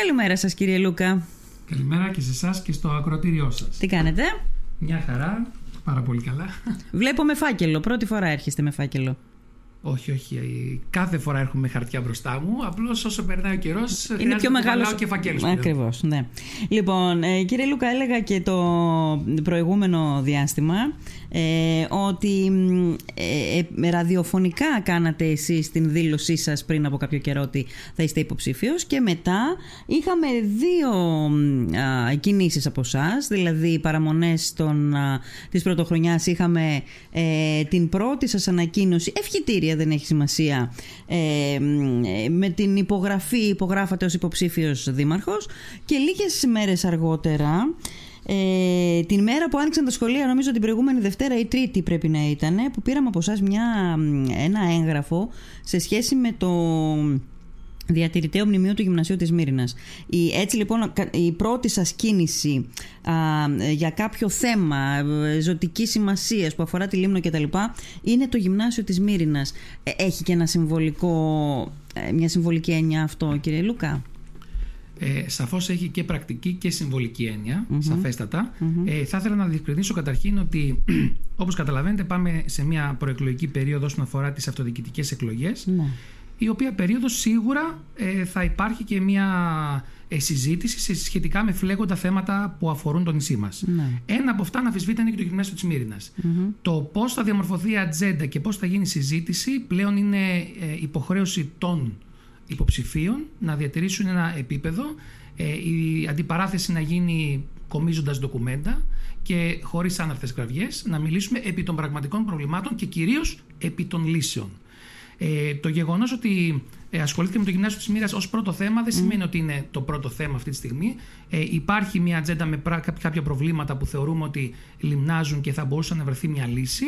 Καλημέρα σας κύριε Λούκα. Καλημέρα και σε εσάς και στο ακροτήριό σας. Τι κάνετε; Μια χαρά, πάρα πολύ καλά. Βλέπω με φάκελο. Πρώτη φορά έρχεστε με φάκελο. Όχι, όχι. Κάθε φορά έρχομαι χαρτιά μπροστά μου. Απλώς όσο περνάει ο καιρός, είναι πιο μεγάλο. και φακέλους. Ακριβώς, ναι. Λοιπόν, ε, κύριε Λούκα, έλεγα και το προηγούμενο διάστημα ε, ότι ε, ε, ραδιοφωνικά κάνατε εσείς την δήλωσή σας πριν από κάποιο καιρό ότι θα είστε υποψήφιος και μετά είχαμε δύο α, κινήσεις από εσάς, δηλαδή παραμονές των, α, της πρωτοχρονιάς είχαμε ε, την πρώτη σας ανακοίνωση, ευχητήρια δεν έχει σημασία, ε, με την υπογραφή υπογράφατε ως υποψήφιος δήμαρχος. Και λίγες μέρες αργότερα ε, την μέρα που άνοιξαν τα σχολεία, νομίζω την προηγούμενη Δευτέρα ή Τρίτη πρέπει να ήταν, που πήραμε από εσάς ένα έγγραφο σε σχέση με το διατηρηταίο μνημείο του Γυμνασίου της Μύρινας. Η, έτσι λοιπόν η πρώτη σας κίνηση α, για κάποιο θέμα ε, ζωτική σημασίας που αφορά τη Λίμνο κτλ. είναι το Γυμνάσιο της Μύρινας. Ε, έχει και ένα συμβολικό, ε, μια συμβολική έννοια αυτό κύριε Λούκα; Ε, Σαφώς έχει και πρακτική και συμβολική έννοια, σαφέστατα. Ε, θα ήθελα να διευκρινίσω καταρχήν ότι, όπως καταλαβαίνετε, πάμε σε μια προεκλογική περίοδο όσον αφορά τις αυτοδιοικητικές ναι. Η οποία περίοδος σίγουρα ε, θα υπάρχει και μια ε, συζήτηση σχετικά με φλέγοντα θέματα που αφορούν το νησί μας. Ναι. Ένα από αυτά, να αμφισβήτητα, είναι και το γυμνάσιο τη μυρινα Το πώς θα διαμορφωθεί η ατζέντα και πώς θα γίνει η συζήτηση πλέον είναι υποχρέωση των υποψηφίων να διατηρήσουν ένα επίπεδο, ε, η αντιπαράθεση να γίνει κομίζοντας ντοκουμέντα και χωρίς άναρθες κραυγές να μιλήσουμε επί των πραγματικών προβλημάτων και κυρίως επί των λύσεων. Ε, το γεγονός ότι ε, ασχολήθηκε με το γυμνάσιο της μοίρας ως πρώτο θέμα δεν σημαίνει ότι είναι το πρώτο θέμα αυτή τη στιγμή. Ε, υπάρχει μια ατζέντα με κάποια προβλήματα που θεωρούμε ότι λιμνάζουν και θα μπορούσε να βρεθεί μια λύση.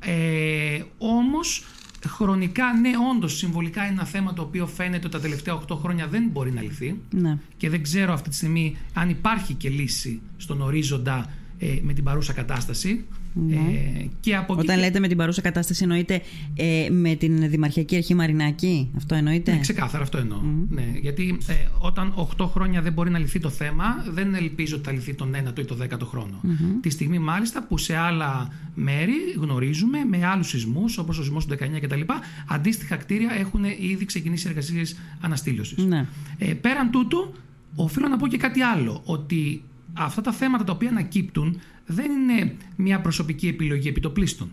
Ε, όμως Χρονικά, ναι, όντως συμβολικά είναι ένα θέμα το οποίο φαίνεται ότι τα τελευταία 8 χρόνια δεν μπορεί να λυθεί. Ναι. Και δεν ξέρω αυτή τη στιγμή αν υπάρχει και λύση στον ορίζοντα ε, με την παρούσα κατάσταση. Ναι. Ε, και από Όταν λέτε με την παρούσα κατάσταση εννοείται ε, με την Δημαρχιακή Αρχή Μαρινάκη, αυτό εννοείται; Ναι, ξεκάθαρα αυτό εννοώ. Ναι, γιατί ε, όταν 8 χρόνια δεν μπορεί να λυθεί το θέμα, δεν ελπίζω ότι θα λυθεί τον 9ο ή τον 10ο χρόνο. Τη στιγμή μάλιστα που σε άλλα μέρη γνωρίζουμε με άλλους σεισμούς, όπως ο σεισμός του 19 κτλ., αντίστοιχα κτίρια έχουν ήδη ξεκινήσει εργασίες αναστήλωσης. Ναι. Ε, πέραν τούτου, οφείλω να πω και κάτι άλλο. Ότι αυτά τα θέματα τα οποία ανακύπτουν δεν είναι μια προσωπική επιλογή επιτοπλίστων.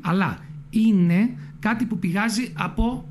Αλλά είναι κάτι που πηγάζει από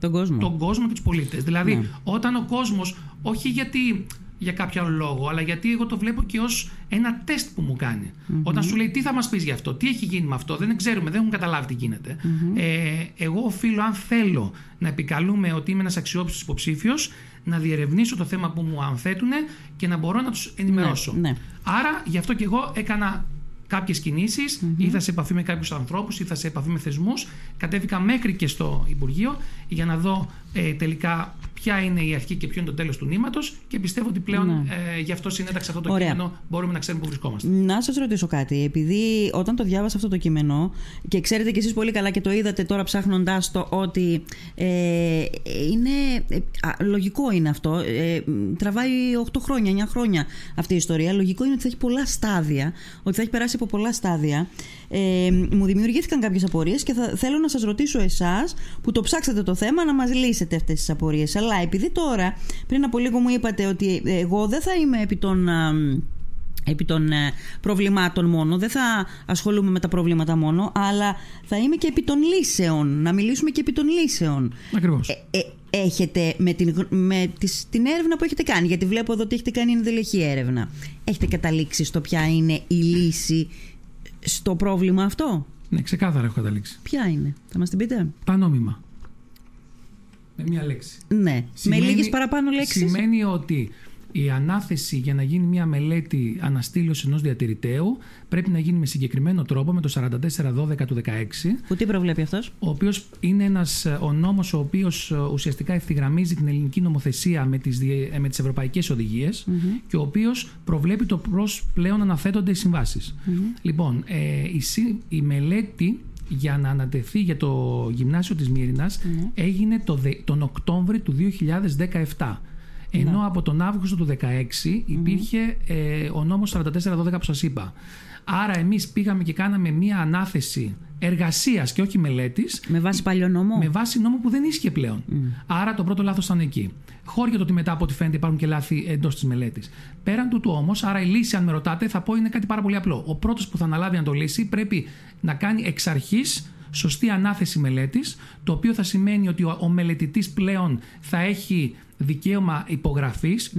τον κόσμο, τον κόσμο και τους πολίτες. Δηλαδή, ναι. όταν ο κόσμος, όχι γιατί για κάποιο λόγο, αλλά γιατί εγώ το βλέπω και ως ένα τεστ που μου κάνει. Όταν σου λέει τι θα μας πεις γι' αυτό, τι έχει γίνει με αυτό, δεν ξέρουμε, δεν έχουν καταλάβει τι γίνεται. Ε, εγώ οφείλω, αν θέλω να επικαλούμε ότι είμαι ένας αξιόπιστος υποψήφιος, να διερευνήσω το θέμα που μου ανθέτουν και να μπορώ να τους ενημερώσω. Ναι, ναι. Άρα, γι' αυτό και εγώ έκανα κάποιες κινήσεις, mm-hmm. ήρθα σε επαφή με κάποιους ανθρώπους, ήρθα σε επαφή με θεσμούς. Κατέβηκα μέχρι και στο Υπουργείο για να δω ε, τελικά ποια είναι η αρχή και ποιο είναι το τέλος του νήματος και πιστεύω ότι πλέον ναι. ε, γι' αυτό συνέταξα αυτό το Ωραία. κείμενο μπορούμε να ξέρουμε πού βρισκόμαστε. Να σας ρωτήσω κάτι. Επειδή όταν το διάβασα αυτό το κείμενο και ξέρετε κι εσείς πολύ καλά και το είδατε τώρα ψάχνοντάς το ότι ε, είναι. Ε, λογικό είναι αυτό. Ε, τραβάει 8 χρόνια, 9 χρόνια αυτή η ιστορία. Λογικό είναι ότι θα έχει πολλά στάδια, ότι θα έχει περάσει από πολλά στάδια. Ε, μου δημιουργήθηκαν κάποιες απορίες και θα, θέλω να σας ρωτήσω εσάς που το ψάξατε το θέμα να μας λύσετε αυτές τις απορίες. Αλλά επειδή τώρα, πριν από λίγο μου είπατε ότι εγώ δεν θα είμαι επί των επί των ε, προβλημάτων μόνο, δεν θα ασχολούμαι με τα προβλήματα μόνο, αλλά θα είμαι και επί των λύσεων, να μιλήσουμε και επί των λύσεων. Ακριβώς. Ε, ε, έχετε με, την, με τις, την έρευνα που έχετε κάνει, γιατί βλέπω εδώ ότι έχετε κάνει ενδελεχή έρευνα, έχετε καταλήξει στο ποια είναι η λύση στο πρόβλημα αυτό; Ναι, ξεκάθαρα έχω καταλήξει. Ποια είναι, θα μας την πείτε; Πανόμημα. Με μία λέξη. Ναι. με λίγες παραπάνω λέξεις. Σημαίνει ότι η ανάθεση για να γίνει μια μελέτη αναστήλωση ενός διατηρηταίου πρέπει να γίνει με συγκεκριμένο τρόπο με το 4412 του 16. Που τι προβλέπει αυτός, Ο οποίος είναι ένας ο νόμος ο οποίος ουσιαστικά ευθυγραμμίζει την ελληνική νομοθεσία με τις με τις ευρωπαϊκές και ο οποίος προβλέπει το πώς πλέον αναθέτονται οι συμβάσεις. Λοιπόν, ε, η, η μελέτη για να ανατεθεί για το γυμνάσιο της Μύρινας έγινε το, τον Οκτώβρη του 2017. Ενώ από τον Αύγουστο του 2016 υπήρχε ε, ο νόμος 4412 που σας είπα. Άρα εμείς πήγαμε και κάναμε μία ανάθεση εργασίας και όχι μελέτης. Με βάση παλιό νόμο; Με βάση νόμο που δεν ίσχυε πλέον. Άρα το πρώτο λάθος ήταν εκεί. Χώρια το ότι μετά από ό,τι φαίνεται υπάρχουν και λάθη εντός της μελέτης. Πέραν τούτου όμως, άρα η λύση, αν με ρωτάτε, θα πω είναι κάτι πάρα πολύ απλό. Ο πρώτος που θα αναλάβει να το λύσει πρέπει να κάνει εξ αρχής σωστή ανάθεση μελέτης, το οποίο θα σημαίνει ότι ο, ο μελετητής πλέον θα έχει δικαίωμα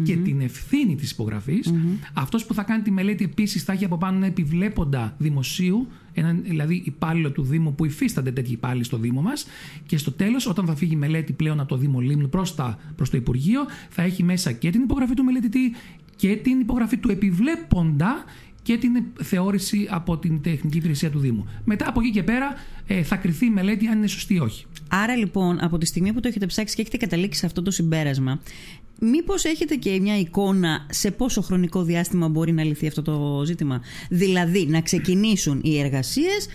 και την ευθύνη της υπογραφής. Mm-hmm. Αυτός που θα κάνει τη μελέτη επίσης θα έχει από πάνω ένα επιβλέποντα δημοσίου, έναν δηλαδή υπάλληλο του Δήμου που υφίστανται τέτοιοι υπάλληλοι στο Δήμο μας. Και στο τέλος, όταν θα φύγει η μελέτη πλέον από το Δήμο Λίμνου προς το Υπουργείο, θα έχει μέσα και την υπογραφή του μελετητή και την υπογραφή του επιβλέποντα και την θεώρηση από την τεχνική υπηρεσία του Δήμου. Μετά από εκεί και πέρα ε, θα κρυθεί η μελέτη αν είναι σωστή ή όχι. Άρα λοιπόν, από τη στιγμή που το έχετε ψάξει και έχετε καταλήξει σε αυτό το συμπέρασμα, μήπως έχετε και μια εικόνα σε πόσο χρονικό διάστημα μπορεί να λυθεί αυτό το ζήτημα; Δηλαδή, να ξεκινήσουν οι εργασίες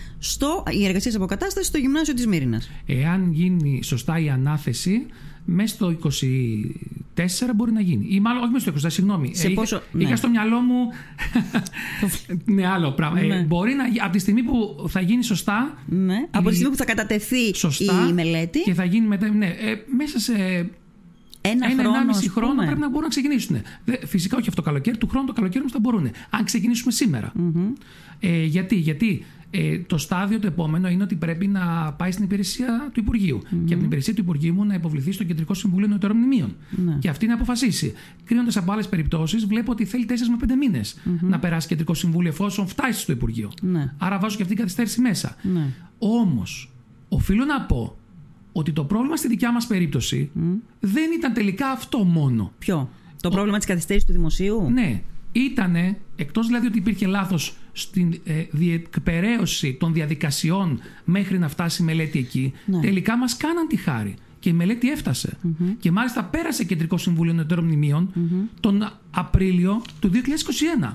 οι εργασίες αποκατάστασης στο γυμνάσιο της Μύρινας. Εάν γίνει σωστά η ανάθεση, μέσα στο 24 μπορεί να γίνει. Ή μάλλον όχι μέσα στο 24, συγγνώμη. Σε ε, πόσο, είχα, ναι. είχα στο μυαλό μου. ναι, άλλο πράγμα. Ε, ναι. Ε, μπορεί να από τη στιγμή που θα γίνει σωστά. Ναι. Η, από τη στιγμή που θα κατατεθεί σωστά, η μελέτη. Και θα γίνει μετά. Ναι, ε, μέσα σε. Ένα, ένα χρόνος, μισή χρόνο πρέπει να μπορούν να ξεκινήσουν. Φυσικά όχι αυτό το καλοκαίρι, του χρόνου το καλοκαίρι όμως θα μπορούν. Αν ξεκινήσουμε Ε, γιατί, γιατί ε, το στάδιο το επόμενο είναι ότι πρέπει να πάει στην υπηρεσία του Υπουργείου. Mm-hmm. Και από την υπηρεσία του Υπουργείου μου να υποβληθεί στο Κεντρικό Συμβούλιο Νεωτερών Μνημείων. Ναι. Και αυτή να αποφασίσει. Κρίνοντας από άλλες περιπτώσεις, βλέπω ότι θέλει 4 με 5 μήνες mm-hmm. να περάσει Κεντρικό Συμβούλιο εφόσον φτάσει στο Υπουργείο. Ναι. Άρα βάζω και αυτή την καθυστέρηση μέσα. Ναι. Όμως, οφείλω να πω ότι το πρόβλημα στη δικιά μας περίπτωση mm. δεν ήταν τελικά αυτό μόνο. Ποιο; Το Ο... πρόβλημα της καθυστέρησης του δημοσίου; Ναι ήταν, εκτός δηλαδή ότι υπήρχε λάθος στην ε, διεκπαιρέωση των διαδικασιών μέχρι να φτάσει η μελέτη εκεί, ναι. τελικά μας κάναν τη χάρη. Και η μελέτη Και μάλιστα πέρασε Κεντρικό Συμβούλιο Νεωτέρων τον Απρίλιο του 2021.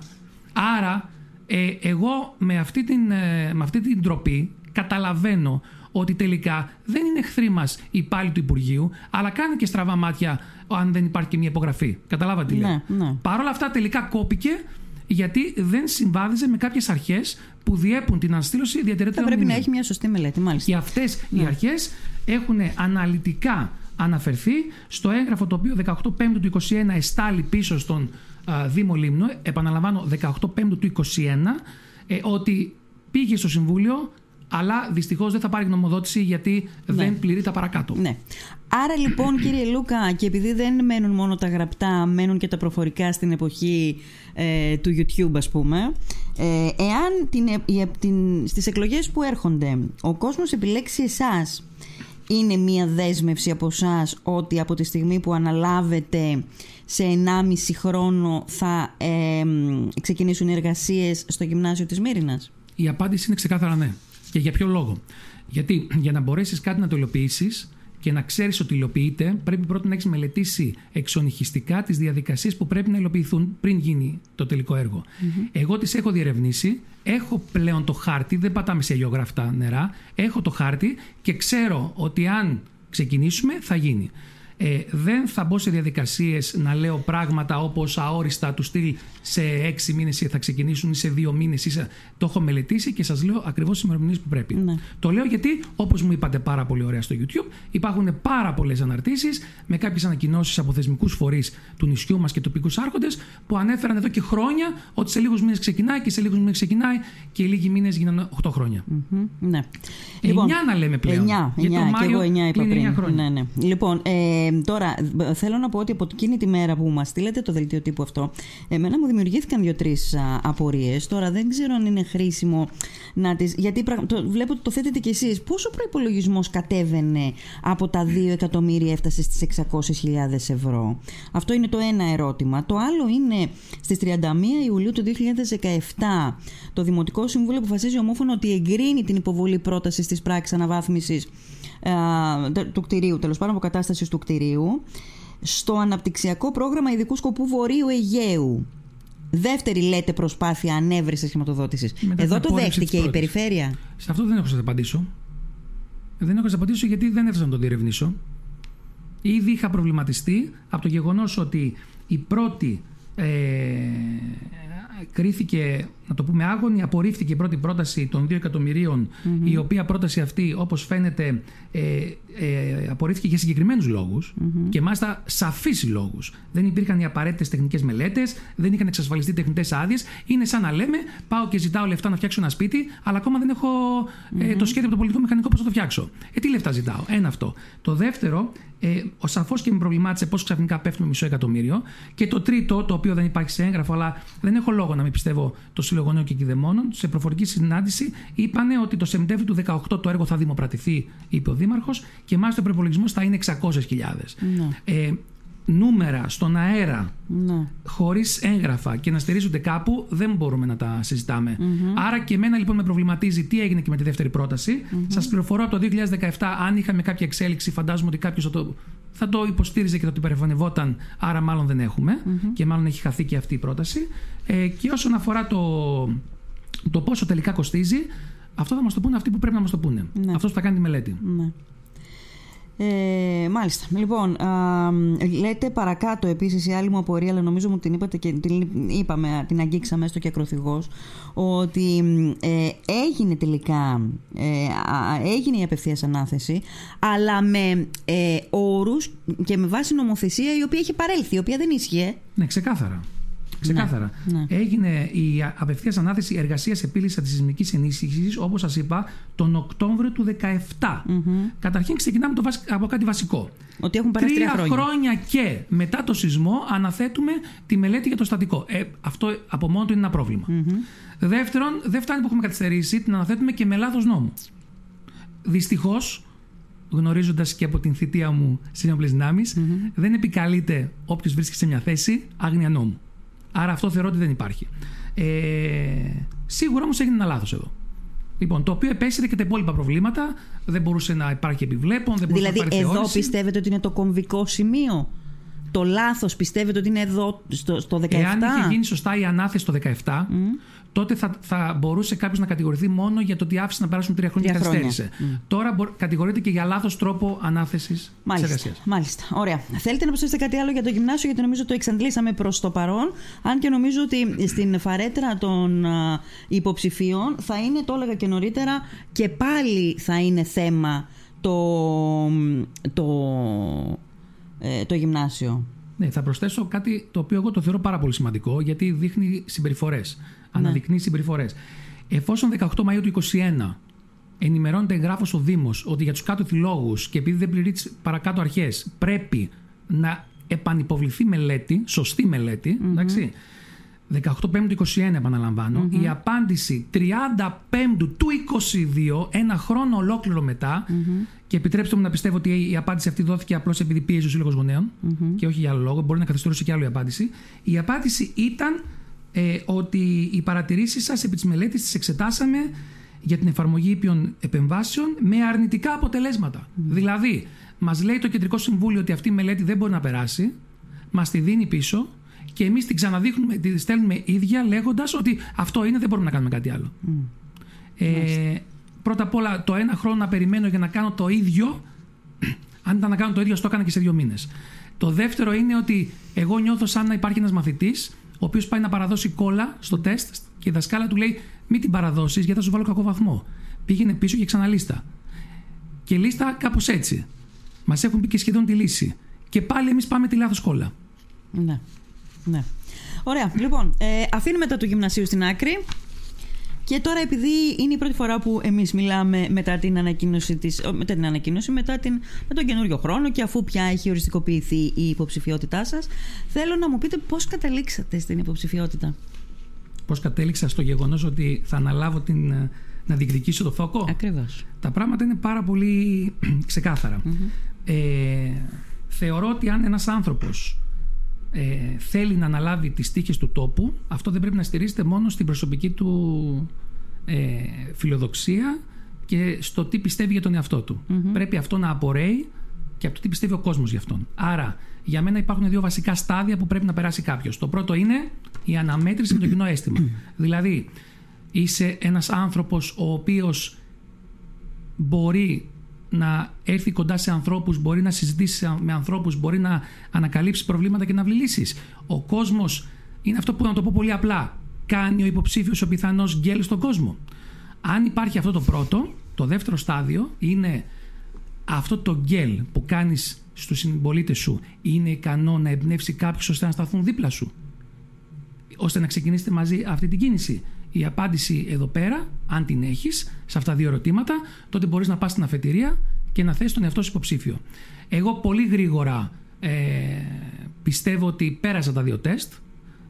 Άρα, ε, εγώ με αυτή, την, ε, με αυτή την τροπή καταλαβαίνω ότι τελικά δεν είναι εχθροί μας οι υπάλληλοι του Υπουργείου, αλλά κάνει και στραβά μάτια αν δεν υπάρχει και μια υπογραφή. Καταλάβατε τι λέω. Ναι, ναι. Παρ' όλα αυτά τελικά κόπηκε γιατί δεν συμβάδιζε με κάποιες αρχές που διέπουν την αναστήλωση ιδιαιτερότητα. Θα πρέπει να έχει μια σωστή μελέτη, μάλιστα. Και αυτές ναι. οι αρχές έχουν αναλυτικά αναφερθεί στο έγγραφο το οποίο 18 Πέμπτου του 2021 εστάλει πίσω στον Δήμο Λίμνου, επαναλαμβάνω 18 Πέμπτου του 2021, ε, ότι πήγε στο Συμβούλιο, αλλά δυστυχώς δεν θα πάρει γνωμοδότηση γιατί ναι. δεν πληρεί τα παρακάτω. Ναι. Άρα λοιπόν κύριε Λούκα και επειδή δεν μένουν μόνο τα γραπτά, μένουν και τα προφορικά στην εποχή ε, του YouTube ας πούμε ε, εάν την, ε, την, στις εκλογές που έρχονται ο κόσμος επιλέξει εσάς είναι μία δέσμευση από εσάς ότι από τη στιγμή που αναλάβετε σε 1,5 χρόνο θα ε, ξεκινήσουν οι εργασίες στο γυμνάσιο της Μύρινας; Η απάντηση είναι ξεκάθαρα ναι. Και για ποιο λόγο; Γιατί για να μπορέσεις κάτι να το υλοποιήσεις και να ξέρεις ότι υλοποιείται, πρέπει πρώτα να έχεις μελετήσει εξονυχιστικά τις διαδικασίες που πρέπει να υλοποιηθούν πριν γίνει το τελικό Εγώ τις έχω διερευνήσει, έχω πλέον το χάρτη, δεν πατάμε σε αγιογραφτά νερά, έχω το χάρτη και ξέρω ότι αν ξεκινήσουμε θα γίνει. Ε, δεν θα μπω σε διαδικασίες να λέω πράγματα όπως αόριστα τους στυλ σε έξι μήνες θα ξεκινήσουν ή σε δύο μήνες. Σε... Το έχω μελετήσει και σας λέω ακριβώς τι ημερομηνίες που πρέπει. Ναι. Το λέω γιατί, όπως μου είπατε πάρα πολύ ωραία στο YouTube, υπάρχουν πάρα πολλές αναρτήσεις με κάποιες ανακοινώσεις από θεσμικούς φορείς του νησιού μας και τοπικούς άρχοντες που ανέφεραν εδώ και χρόνια ότι σε λίγους μήνες ξεκινάει και σε λίγους μήνες ξεκινάει και οι λίγοι μήνες γίνανε 8 χρόνια. Mm-hmm, ναι. 9 λοιπόν, να λέμε πλέον. 9, 9, για το Μάιο, και εγώ 9 είπα πριν. χρόνια. Ναι, ναι. Λοιπόν, ε, τώρα θέλω να πω ότι από εκείνη τη μέρα που μας στείλετε το δελτίο τύπου αυτό, εμένα μου δημιουργήθηκαν δύο-τρεις απορίες. Τώρα δεν ξέρω αν είναι χρήσιμο να τι. Γιατί το, βλέπω ότι το θέτετε κι εσείς. Πόσο προπολογισμό κατέβαινε από τα 2 εκατομμύρια έφτασες στις 600.000 ευρώ; Αυτό είναι το ένα ερώτημα. Το άλλο είναι στις 31 Ιουλίου του 2017 το Δημοτικό Συμβούλιο αποφασίζει ομόφωνα ότι εγκρίνει την υποβολή πρότασης της πράξης αναβάθμισης ε, του κτηρίου, τέλος πάντων αποκατάσταση του κτηρίου, στο αναπτυξιακό πρόγραμμα ειδικού σκοπού Βορείου Αιγαίου. Δεύτερη, λέτε, προσπάθεια ανέβρεσης χρηματοδότησης. Εδώ το δέχτηκε η περιφέρεια; Σε αυτό δεν έχω να απαντήσω. Δεν έχω να απαντήσω γιατί δεν έφτασα να το διερευνήσω. Ήδη είχα προβληματιστεί από το γεγονός ότι η πρώτη ε, κρίθηκε, να το πούμε άγωνη, απορρίφθηκε η πρώτη πρόταση των 2 εκατομμυριων η οποία πρόταση αυτή όπως φαίνεται ε, ε, απορρίφθηκε για συγκεκριμένους και μάλιστα σαφείς λόγους. Δεν υπήρχαν οι απαραίτητες τεχνικές μελέτες, δεν είχαν εξασφαλιστεί τεχνητές άδειες. Είναι σαν να λέμε πάω και ζητάω λεφτά να φτιάξω ένα σπίτι, αλλά ακόμα δεν έχω ε, το σχέδιο από το πολιτικό μηχανικό πώς θα το φτιάξω. Ε, τι λεφτά ζητάω. Ένα αυτό. Το δεύτερο, ε, σαφώς και με προβλημάτισε πώς ξαφνικά πέφτουμε μισό εκατομμύριο. Και το τρίτο, το οποίο δεν υπάρχει σε έγγραφο, αλλά δεν έχω λόγο να μην πιστεύω το Σύλλογο Νέων και Κυδεμόνων, σε προφορική συνάντηση είπανε ότι το Σεπτέμβριο του 2018 το έργο θα δημοπρατηθεί, είπε ο Δήμαρχος, και μάλιστα ο προπολογισμός θα είναι 600.000. Ναι. Ε, νούμερα στον αέρα ναι. χωρίς έγγραφα και να στηρίζονται κάπου, δεν μπορούμε να τα συζηταμε Άρα και εμένα λοιπόν με προβληματίζει τι έγινε και με τη δεύτερη πρόταση. Mm-hmm. Σας πληροφορώ από το 2017, αν είχαμε κάποια εξέλιξη, φαντάζομαι ότι κάποιος θα το, θα το υποστήριζε και θα το υπερεφανευόταν. Άρα, μάλλον δεν εχουμε και μάλλον έχει χαθεί και αυτή η πρόταση. Ε, και όσον αφορά το, το πόσο τελικά κοστίζει, αυτό θα μας το πούνε αυτοί που πρέπει να μας το πούνε. Ναι. Αυτός που θα κάνει τη μελέτη. Ναι. Ε, μάλιστα. Λοιπόν, α, λέτε παρακάτω επίσης η άλλη μου απορία, αλλά νομίζω μου την είπατε και την είπαμε, την αγγίξαμε έστω και ακροθυγός, ότι ε, έγινε τελικά ε, έγινε η απευθείας ανάθεση, αλλά με ε, όρους και με βάση νομοθεσία η οποία έχει παρέλθει, η οποία δεν ίσχυε. Ναι, ξεκάθαρα. Ξεκάθαρα. Ναι, ναι. Έγινε η απευθείας ανάθεση εργασίας επίλυσης αντισυσμική ενίσχυσης, όπως σας είπα, τον Οκτώβριο του 2017. mm Καταρχήν, ξεκινάμε το, από κάτι βασικό. Ότι έχουν περάσει τρία χρόνια. χρόνια και μετά το σεισμό αναθέτουμε τη μελέτη για το στατικό. Ε, αυτό από μόνο του είναι ένα πρόβλημα. Δεύτερον, δεν φτάνει που έχουμε καθυστερήσει, την αναθέτουμε και με λάθος νόμο. Δυστυχώς, γνωρίζοντας και από την θητεία μου στις ενόπλε δεν επικαλείται όποιος βρίσκεται σε μια θέση άγνοια νόμου. Άρα αυτό θεωρώ ότι δεν υπάρχει. Ε, σίγουρα όμως έγινε ένα λάθος εδώ. Λοιπόν, το οποίο επέσυρε και τα υπόλοιπα προβλήματα. Δεν μπορούσε να υπάρχει επιβλέπων, δεν μπορούσε δηλαδή, να υπάρχει εδώ πιστεύετε ότι είναι το κομβικό σημείο; Το λάθος πιστεύετε ότι είναι εδώ στο, στο 17. Εάν είχε γίνει σωστά η ανάθεση το 17, τότε θα, θα μπορούσε κάποιος να κατηγορηθεί μόνο για το ότι άφησε να περάσουν τρία χρόνια και καθυστέρησε. Mm. Τώρα μπο, κατηγορείται και για λάθος τρόπο ανάθεσης της εργασίας. Μάλιστα. Ωραία. Θέλετε να προσθέσετε κάτι άλλο για το γυμνάσιο, γιατί νομίζω το εξαντλήσαμε προς το παρόν. Αν και νομίζω ότι στην φαρέτρα των υποψηφίων θα είναι, το έλεγα και νωρίτερα, και πάλι θα είναι θέμα το, το, ε, το γυμνάσιο. Ναι, θα προσθέσω κάτι το οποίο εγώ το θεωρώ πάρα πολύ σημαντικό, γιατί δείχνει συμπεριφορές αναδεικνύει ναι. συμπεριφορές. Εφόσον 18 Μαου του 2021 ενημερώνεται εγγράφο ο Δήμος ότι για τους κάτω λόγους και επειδή δεν πληρεί τις παρακάτω αρχές πρέπει να επανυποβληθεί μελέτη, σωστή μελέτη, mm-hmm. εντάξει. 18 Πέμπτου 21 επαναλαμβάνω, mm-hmm. η απάντηση 35 του 22, ένα χρόνο ολόκληρο μετά, mm-hmm. και επιτρέψτε μου να πιστεύω ότι η απάντηση αυτή δόθηκε απλώς επειδή πίεζε ο Σύλλογος Γονέων και όχι για άλλο λόγο, μπορεί να καθιστορήσει και άλλο η απάντηση. Η απάντηση ήταν ε, ότι οι παρατηρήσεις σας επί της μελέτης τις εξετάσαμε για την εφαρμογή ήπιων επεμβάσεων με αρνητικά αποτελέσματα. Δηλαδή, μας λέει το Κεντρικό Συμβούλιο ότι αυτή η μελέτη δεν μπορεί να περάσει, μας τη δίνει πίσω και εμείς την ξαναδείχνουμε, τη στέλνουμε ίδια λέγοντας ότι αυτό είναι, δεν μπορούμε να κάνουμε κάτι άλλο. Ε, πρώτα απ' όλα, το ένα χρόνο να περιμένω για να κάνω το ίδιο, αν ήταν να κάνω το ίδιο, το έκανα και σε δύο μήνες. Το δεύτερο είναι ότι εγώ νιώθω σαν να υπάρχει ένας μαθητής ο οποίος πάει να παραδώσει κόλλα στο τεστ και η δασκάλα του λέει: Μην την παραδώσεις γιατί θα σου βάλω κακό βαθμό. Πήγαινε πίσω και ξαναλίστα. Και λίστα κάπως έτσι. Μας έχουν πει και σχεδόν τη λύση. Και πάλι εμείς πάμε τη λάθος κόλλα. Ναι. ναι. Ωραία. Λοιπόν, ε, αφήνουμε τα του γυμνασίου στην άκρη. Και τώρα επειδή είναι η πρώτη φορά που εμείς μιλάμε μετά την ανακοίνωση, της, μετά την ανακοίνωση μετά την, με τον καινούριο χρόνο και αφού πια έχει οριστικοποιηθεί η υποψηφιότητά σας, θέλω να μου πείτε πώς καταλήξατε στην υποψηφιότητα. Πώς κατέληξα στο γεγονός ότι θα αναλάβω την, να διεκδικήσω το φόκο; Ακριβώς. Τα πράγματα είναι πάρα πολύ ξεκάθαρα. Ε, θεωρώ ότι αν ένας άνθρωπος ε, θέλει να αναλάβει τις τύχες του τόπου, αυτό δεν πρέπει να στηρίζεται μόνο στην προσωπική του ε, φιλοδοξία και στο τι πιστεύει για τον εαυτό του. Πρέπει αυτό να απορρέει και από το τι πιστεύει ο κόσμος για αυτόν. Άρα, για μένα υπάρχουν δύο βασικά στάδια που πρέπει να περάσει κάποιος. Το πρώτο είναι η αναμέτρηση με το κοινό αίσθημα. δηλαδή, είσαι ένας άνθρωπος ο οποίος μπορεί να έρθει κοντά σε ανθρώπους, μπορεί να συζητήσει με ανθρώπους, μπορεί να ανακαλύψει προβλήματα και να βρει λύσεις. Ο κόσμος είναι αυτό που να το πω πολύ απλά. Κάνει ο υποψήφιος ο πιθανός γκέλ στον κόσμο. Αν υπάρχει αυτό το πρώτο, το δεύτερο στάδιο είναι αυτό το γκέλ που κάνεις στους συμπολίτες σου είναι ικανό να εμπνεύσει κάποιου ώστε να σταθούν δίπλα σου ώστε να ξεκινήσετε μαζί αυτή την κίνηση. Η απάντηση εδώ πέρα, αν την έχεις, σε αυτά τα δύο ερωτήματα, τότε μπορείς να πας στην αφετηρία και να θέσει τον εαυτό σου υποψήφιο. Εγώ πολύ γρήγορα ε, πιστεύω ότι πέρασα τα δύο τεστ.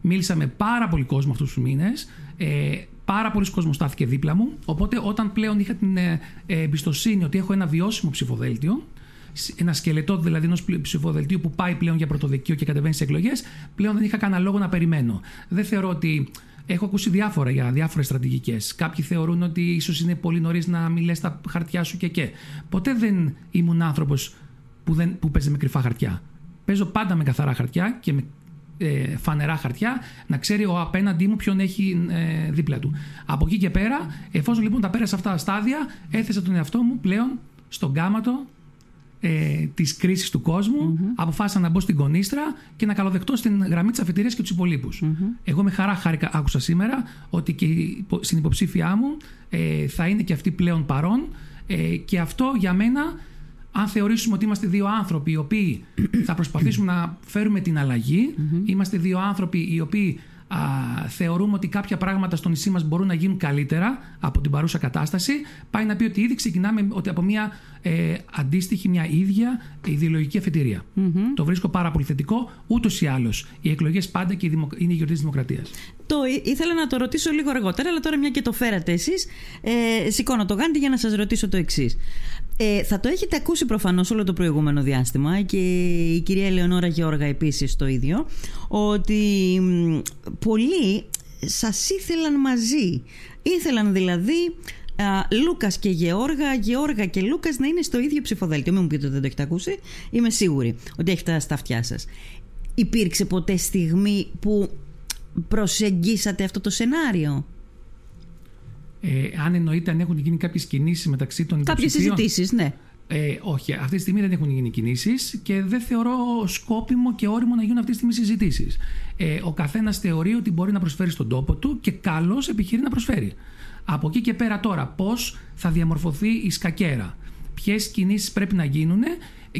Μίλησα με πάρα πολύ κόσμο αυτούς τους μήνες. Ε, πάρα πολλοί κόσμος στάθηκε δίπλα μου. Οπότε, όταν πλέον είχα την ε, εμπιστοσύνη ότι έχω ένα βιώσιμο ψηφοδέλτιο, ένα σκελετό δηλαδή ενός ψηφοδελτίου που πάει πλέον για πρωτοδικείο και κατεβαίνει σε εκλογές, πλέον δεν είχα κανένα λόγο να περιμένω. Δεν θεωρώ ότι. Έχω ακούσει διάφορα για διάφορες στρατηγικές. Κάποιοι θεωρούν ότι ίσως είναι πολύ νωρίς να μιλέ τα χαρτιά σου και και. Ποτέ δεν ήμουν άνθρωπος που, δεν, που παίζει με κρυφά χαρτιά. Παίζω πάντα με καθαρά χαρτιά και με ε, φανερά χαρτιά, να ξέρει ο απέναντί μου ποιον έχει ε, δίπλα του. Από εκεί και πέρα, εφόσον λοιπόν τα πέρασα αυτά τα στάδια, έθεσα τον εαυτό μου πλέον στον κάματο ε, της κρίσης του κόσμου, αποφάσισα να μπω στην κονίστρα και να καλοδεχτώ στην γραμμή της αφετηρίας και τους υπολείπους. Εγώ με χαρά χάρηκα, άκουσα σήμερα ότι και στην υποψήφιά μου ε, θα είναι και αυτή πλέον παρόν. Ε, και αυτό για μένα, αν θεωρήσουμε ότι είμαστε δύο άνθρωποι οι οποίοι θα προσπαθήσουμε να φέρουμε την αλλαγη είμαστε δύο άνθρωποι οι οποίοι α, θεωρούμε ότι κάποια πράγματα στο νησί μας μπορούν να γίνουν καλύτερα από την παρούσα κατάσταση, πάει να πει ότι ήδη ξεκινάμε ότι από μια ε, αντίστοιχη, μια ίδια ιδεολογική Το βρίσκω πάρα πολύ θετικό. Ούτως ή άλλως, οι εκλογές πάντα και είναι η γιορτή της Δημοκρατίας. Το ήθελα να το ρωτήσω λίγο αργότερα, αλλά τώρα μια και το φέρατε εσείς, ε, σηκώνω το γάντι για να σας ρωτήσω το εξής. Ε, θα το έχετε ακούσει προφανώς όλο το προηγούμενο διάστημα και η κυρία Ελεονόρα Γεώργα επίσης το ίδιο, ότι πολλοί σας ήθελαν μαζί. Ήθελαν δηλαδή Λούκας και Γεώργα, Γεώργα και Λούκας να είναι στο ίδιο ψηφοδέλτιο. Μην μου πείτε ότι δεν το έχετε ακούσει. Είμαι σίγουρη ότι έχετε στα αυτιά σας. Υπήρξε ποτέ στιγμή που προσεγγίσατε αυτό το σενάριο; Ε, αν εννοείται αν έχουν γίνει κάποιες κινήσεις μεταξύ των Κάποιες συζητήσεις, ναι. Ε, όχι, αυτή τη στιγμή δεν έχουν γίνει κινήσεις και δεν θεωρώ σκόπιμο και όριμο να γίνουν αυτή τη στιγμή συζητήσεις. Ε, ο καθένας θεωρεί ότι μπορεί να προσφέρει στον τόπο του και καλώς επιχειρεί να προσφέρει. Από εκεί και πέρα τώρα, πώς θα διαμορφωθεί η σκακέρα, ποιες κινήσεις πρέπει να γίνουν;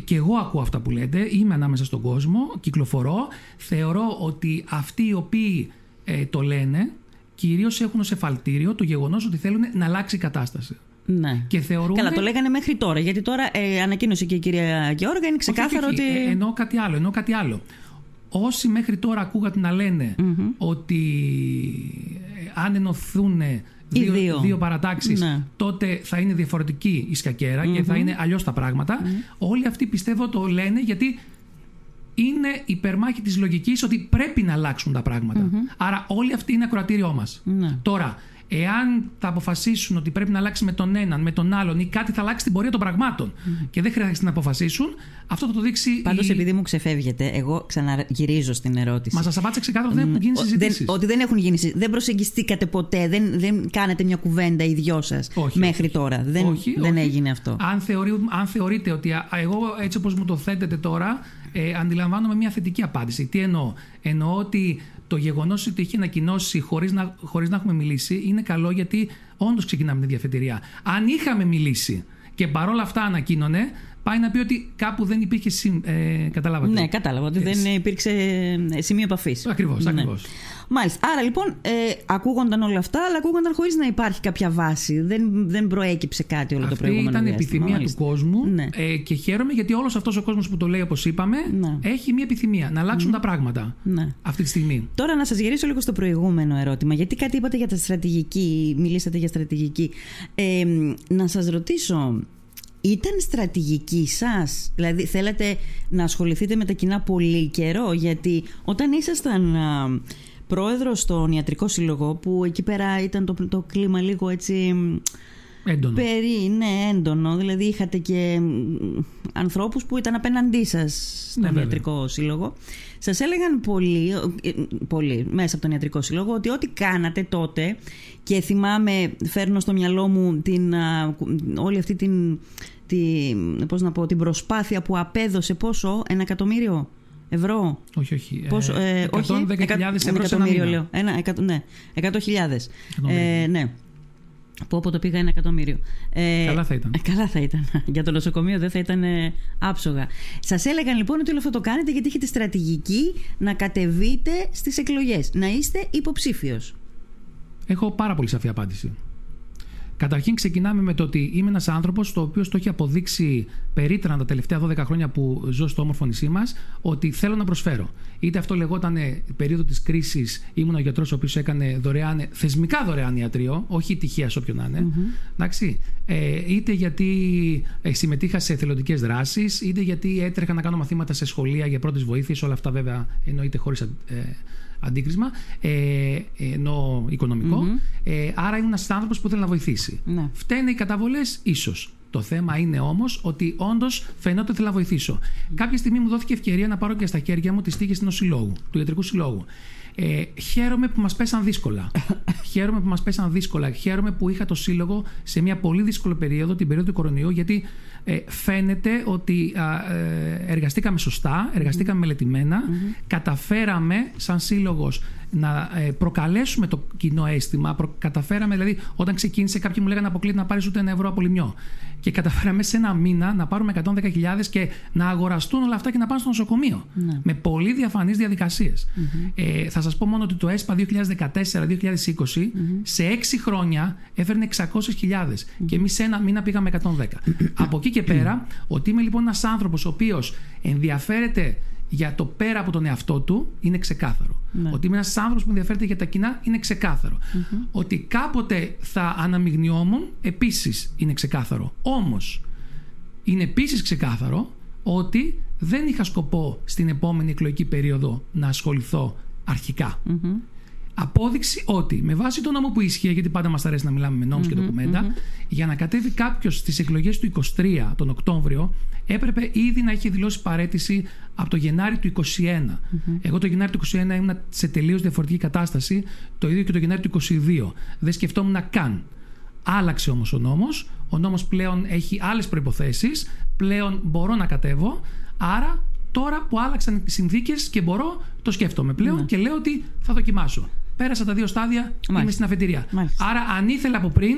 Και εγώ ακούω αυτά που λέτε, είμαι ανάμεσα στον κόσμο, κυκλοφορώ. Θεωρώ ότι αυτοί οι οποίοι ε, το λένε, κυρίως έχουν ω εφαλτήριο το γεγονός ότι θέλουν να αλλάξει η κατάσταση. Ναι. Και θεωρούν... Καλά, το λέγανε μέχρι τώρα. Γιατί τώρα ε, ανακοίνωσε και η κυρία Γεώργα, είναι ξεκάθαρο όχι, όχι, ότι. Ε, εννοώ κάτι άλλο. Εννοώ κάτι άλλο. Όσοι μέχρι τώρα ακούγατε να λένε ότι ε, αν ενωθούν δύο, δύο. δύο παρατάξεις ναι. τότε θα είναι διαφορετική η σκακερα και θα είναι αλλιώς τα πράγματα όλοι αυτοί πιστεύω το λένε γιατί είναι υπερμάχη της λογικής ότι πρέπει να αλλάξουν τα πράγματα. Άρα όλοι αυτοί είναι ακροατήριό μας. Ναι. Τώρα, Εάν θα αποφασίσουν ότι πρέπει να αλλάξει με τον έναν, με τον άλλον ή κάτι θα αλλάξει την πορεία των πραγμάτων και δεν χρειάζεται να αποφασίσουν, αυτό θα το δείξει. Πάντως, η... επειδή μου ξεφεύγετε, εγώ ξαναγυρίζω στην ερώτηση. Μα σας απάντησα ξεκάθαρα ότι δεν έχουν γίνει συζητήσεις. Ότι δεν έχουν γίνει Δεν προσεγγιστήκατε ποτέ, δεν, δεν κάνετε μια κουβέντα οι δυο σας μέχρι όχι. τώρα. Δεν, όχι, δεν έγινε αυτό. Αν, θεωρεί, αν θεωρείτε ότι α, εγώ έτσι όπως μου το θέτετε τώρα, ε, αντιλαμβάνομαι μια θετική απάντηση. Τι εννοώ; Εννοώ ότι το γεγονός ότι έχει ανακοινώσει χωρίς να, χωρίς να έχουμε μιλήσει είναι καλό γιατί όντως ξεκινάμε την διαφετηρία. Αν είχαμε μιλήσει και παρόλα αυτά ανακοίνωνε, πάει να πει ότι κάπου δεν υπήρχε. Συ, ε, καταλάβατε. Ναι, κατάλαβα ότι δεν υπήρξε ε, σημείο επαφής. Ακριβώς, ναι. ακριβώς. Μάλιστα. Άρα λοιπόν ε, ακούγονταν όλα αυτά, αλλά ακούγονταν χωρίς να υπάρχει κάποια βάση. Δεν, δεν προέκυψε κάτι όλο Αυτή το προηγούμενο ήταν διάστημα. επιθυμία Μάλιστα. του κόσμου Ναι. ε, και χαίρομαι γιατί όλος αυτός ο κόσμος που το λέει, όπως είπαμε, Ναι. έχει μια επιθυμία να αλλάξουν τα πράγματα Ναι. αυτή τη στιγμή. Τώρα να σας γυρίσω λίγο στο προηγούμενο ερώτημα, γιατί κάτι είπατε για τα στρατηγική, μιλήσατε για στρατηγική. Ε, να σας ρωτήσω, ήταν στρατηγική σας, δηλαδή θέλατε να ασχοληθείτε με τα κοινά πολύ καιρό, γιατί όταν ήσασταν α, πρόεδρος στον ιατρικό σύλλογο, που εκεί πέρα ήταν το, το κλίμα λίγο έτσι... Έντονο. Περί, ναι, έντονο. Δηλαδή είχατε και μ, ανθρώπους που ήταν απέναντί σας στον Ναι, βέβαια. ιατρικό σύλλογο. Σας έλεγαν πολύ, ε, πολύ μέσα από τον ιατρικό σύλλογο ότι ό,τι κάνατε τότε και θυμάμαι, φέρνω στο μυαλό μου την, α, όλη αυτή την τη, πώς να πω, την προσπάθεια που απέδωσε πόσο, ένα εκατομμύριο ευρώ; Όχι, όχι. Πόσο, ε, 110.000 ευρώ σε ένα μήνα. Λέω. Ένα, εκατο, ναι, 100.000. Ε, ναι. Που όποτε το πήγα ένα εκατομμύριο. Ε, καλά θα ήταν. Ε, καλά θα ήταν. Για το νοσοκομείο δεν θα ήταν ε, άψογα. Σας έλεγαν λοιπόν ότι όλο αυτό το κάνετε γιατί έχετε στρατηγική να κατεβείτε στις εκλογές. Να είστε υποψήφιος. Έχω πάρα πολύ σαφή απάντηση. Καταρχήν ξεκινάμε με το ότι είμαι ένας άνθρωπος το οποίος το έχει αποδείξει περίτρανα τα τελευταία 12 χρόνια που ζω στο όμορφο νησί μας ότι θέλω να προσφέρω. Είτε αυτό λεγόταν περίοδο της κρίσης, ήμουν ο γιατρός ο οποίος έκανε δωρεάν, θεσμικά δωρεάν ιατρείο, όχι τυχαία όποιον να είναι. Εντάξει. Ε, είτε γιατί ε, συμμετείχα σε εθελοντικές δράσεις, είτε γιατί έτρεχα να κάνω μαθήματα σε σχολεία για πρώτε βοήθειε. Όλα αυτά βέβαια εννοείται χωρίς ε, αντίκρισμα, ε, ενώ Ε, άρα είναι ένας άνθρωπος που θέλει να βοηθήσει. Ναι. Φταίνε οι καταβολές, ίσως. Το θέμα είναι όμως ότι όντως φαινόταν ότι θέλω να βοηθήσω. Κάποια στιγμή μου δόθηκε ευκαιρία να πάρω και στα χέρια μου τις τύχε του συλλόγου, του ιατρικού συλλόγου. Ε, χαίρομαι που μας πέσαν δύσκολα. χαίρομαι που μας πέσαν δύσκολα. Χαίρομαι που είχα το σύλλογο σε μια πολύ δύσκολη περίοδο, την περίοδο του κορονοϊού, γιατί ε, φαίνεται ότι ε, εργαστήκαμε σωστά, εργαστήκαμε μελετημένα, καταφέραμε σαν σύλλογος να ε, προκαλέσουμε το κοινό αίσθημα. Καταφέραμε, δηλαδή, όταν ξεκίνησε, κάποιοι μου λέγανε αποκλείται να πάρεις ούτε ένα ευρώ από λιμιό. Και καταφέραμε σε ένα μήνα να πάρουμε 110.000 και να αγοραστούν όλα αυτά και να πάνε στο νοσοκομείο. Ναι. Με πολύ διαφανείς Ε, θα σας πω μόνο ότι το ΕΣΠΑ 2014-2020 σε 6 χρόνια έφερνε 600.000 και εμείς σε ένα μήνα πήγαμε 110. από εκεί και πέρα, ότι είμαι λοιπόν ένας άνθρωπος ο οποίος ενδιαφέρεται για το πέρα από τον εαυτό του είναι ξεκάθαρο. Ναι. Ότι είμαι ένας άνθρωπος που ενδιαφέρεται για τα κοινά είναι Ότι κάποτε θα αναμειγνιόμουν επίσης είναι ξεκάθαρο. Όμως είναι επίσης ξεκάθαρο ότι δεν είχα σκοπό στην επόμενη εκλογική περίοδο να ασχοληθώ απόδειξη ότι με βάση το νόμο που ισχύει, γιατί πάντα μας αρέσει να μιλάμε με νόμους και ντοκουμέντα, για να κατέβει κάποιος στις εκλογές του 23 τον Οκτώβριο, έπρεπε ήδη να έχει δηλώσει παρέτηση από το Γενάρη του 21. Εγώ το Γενάρη του 21 ήμουν σε τελείως διαφορετική κατάσταση, το ίδιο και το Γενάρη του 22. Δεν σκεφτόμουν καν. Άλλαξε όμως ο νόμος. Ο νόμος πλέον έχει άλλες προποθέσει. Πλέον μπορώ να κατέβω. Άρα τώρα που άλλαξαν οι συνθήκες και μπορώ, το σκέφτομαι πλέον ναι. και λέω ότι θα δοκιμάσω. Πέρασα τα δύο στάδια, Μάλιστα. είμαι στην αφετηρία. Άρα, αν ήθελα από πριν,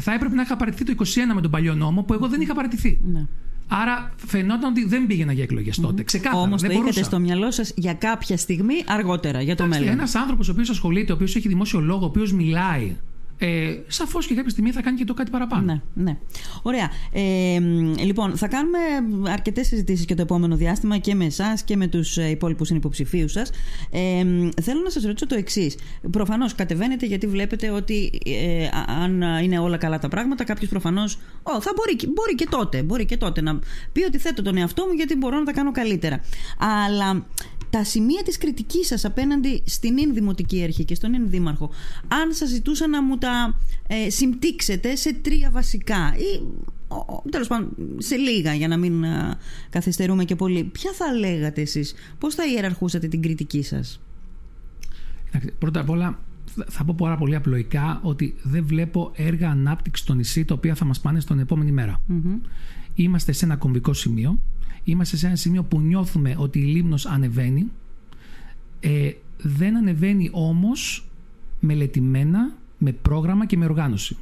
θα έπρεπε να είχα παραιτηθεί το 21 με τον παλιό νόμο, που εγώ δεν είχα παραιτηθεί. Ναι. Άρα φαινόταν ότι δεν πήγαινα για εκλογές τότε. Ξεκάθαρα. Όμως το μπορούσα. είχατε στο μυαλό σας για κάποια στιγμή αργότερα, για το μέλλον. Ένας άνθρωπος ο οποίος ασχολείται, ο οποίος έχει δημόσιο λόγο, ο οποίος μιλάει, ε, Σαφώς και κάποια στιγμή θα κάνει και το κάτι παραπάνω. Ναι, ναι. Ωραία. Ε, λοιπόν, θα κάνουμε αρκετές συζητήσεις και το επόμενο διάστημα και με εσάς και με τους ε, υπόλοιπους συνυποψηφίους σας. Ε, θέλω να σας ρωτήσω το εξής. Προφανώς κατεβαίνετε γιατί βλέπετε ότι ε, αν είναι όλα καλά τα πράγματα, κάποιος προφανώς. θα μπορεί, μπορεί και τότε. Μπορεί και τότε να πει ότι θέτω τον εαυτό μου γιατί μπορώ να τα κάνω καλύτερα. Αλλά τα σημεία της κριτικής σας απέναντι στην ίν δημοτική αρχή και στον ίν δήμαρχο αν σας ζητούσα να μου τα ε, συμπτύξετε σε τρία βασικά ή τέλος πάντων σε λίγα για να μην α, καθυστερούμε και πολύ ποια θα λέγατε εσείς πώς θα ιεραρχούσατε την κριτική σας; Πρώτα απ' όλα θα πω πάρα πολύ απλοϊκά ότι δεν βλέπω έργα ανάπτυξης στο νησί τα οποία θα μας πάνε στον επόμενη Είμαστε σε ένα κομβικό σημείο είμαστε σε ένα σημείο που νιώθουμε ότι η λίμνος ανεβαίνει. Ε, δεν ανεβαίνει όμως μελετημένα με πρόγραμμα και με οργάνωση.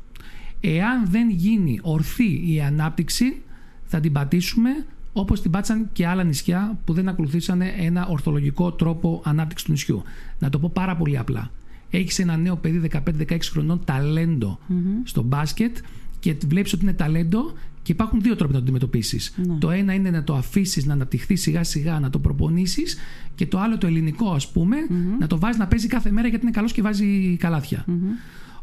Εάν δεν γίνει ορθή η ανάπτυξη θα την πατήσουμε όπως την πάτησαν και άλλα νησιά που δεν ακολουθήσαν ένα ορθολογικό τρόπο ανάπτυξης του νησιού. Να το πω πάρα πολύ απλά. Έχεις ένα νέο παιδί 15-16 χρονών στο μπάσκετ και βλέπεις ότι είναι ταλέντο και υπάρχουν δύο τρόποι να το αντιμετωπίσεις. Ναι. Το ένα είναι να το αφήσεις να αναπτυχθεί σιγά σιγά, να το προπονήσεις. Και το άλλο, το ελληνικό, ας πουμε να το βάζεις να παίζει κάθε μέρα γιατί είναι καλός και βάζει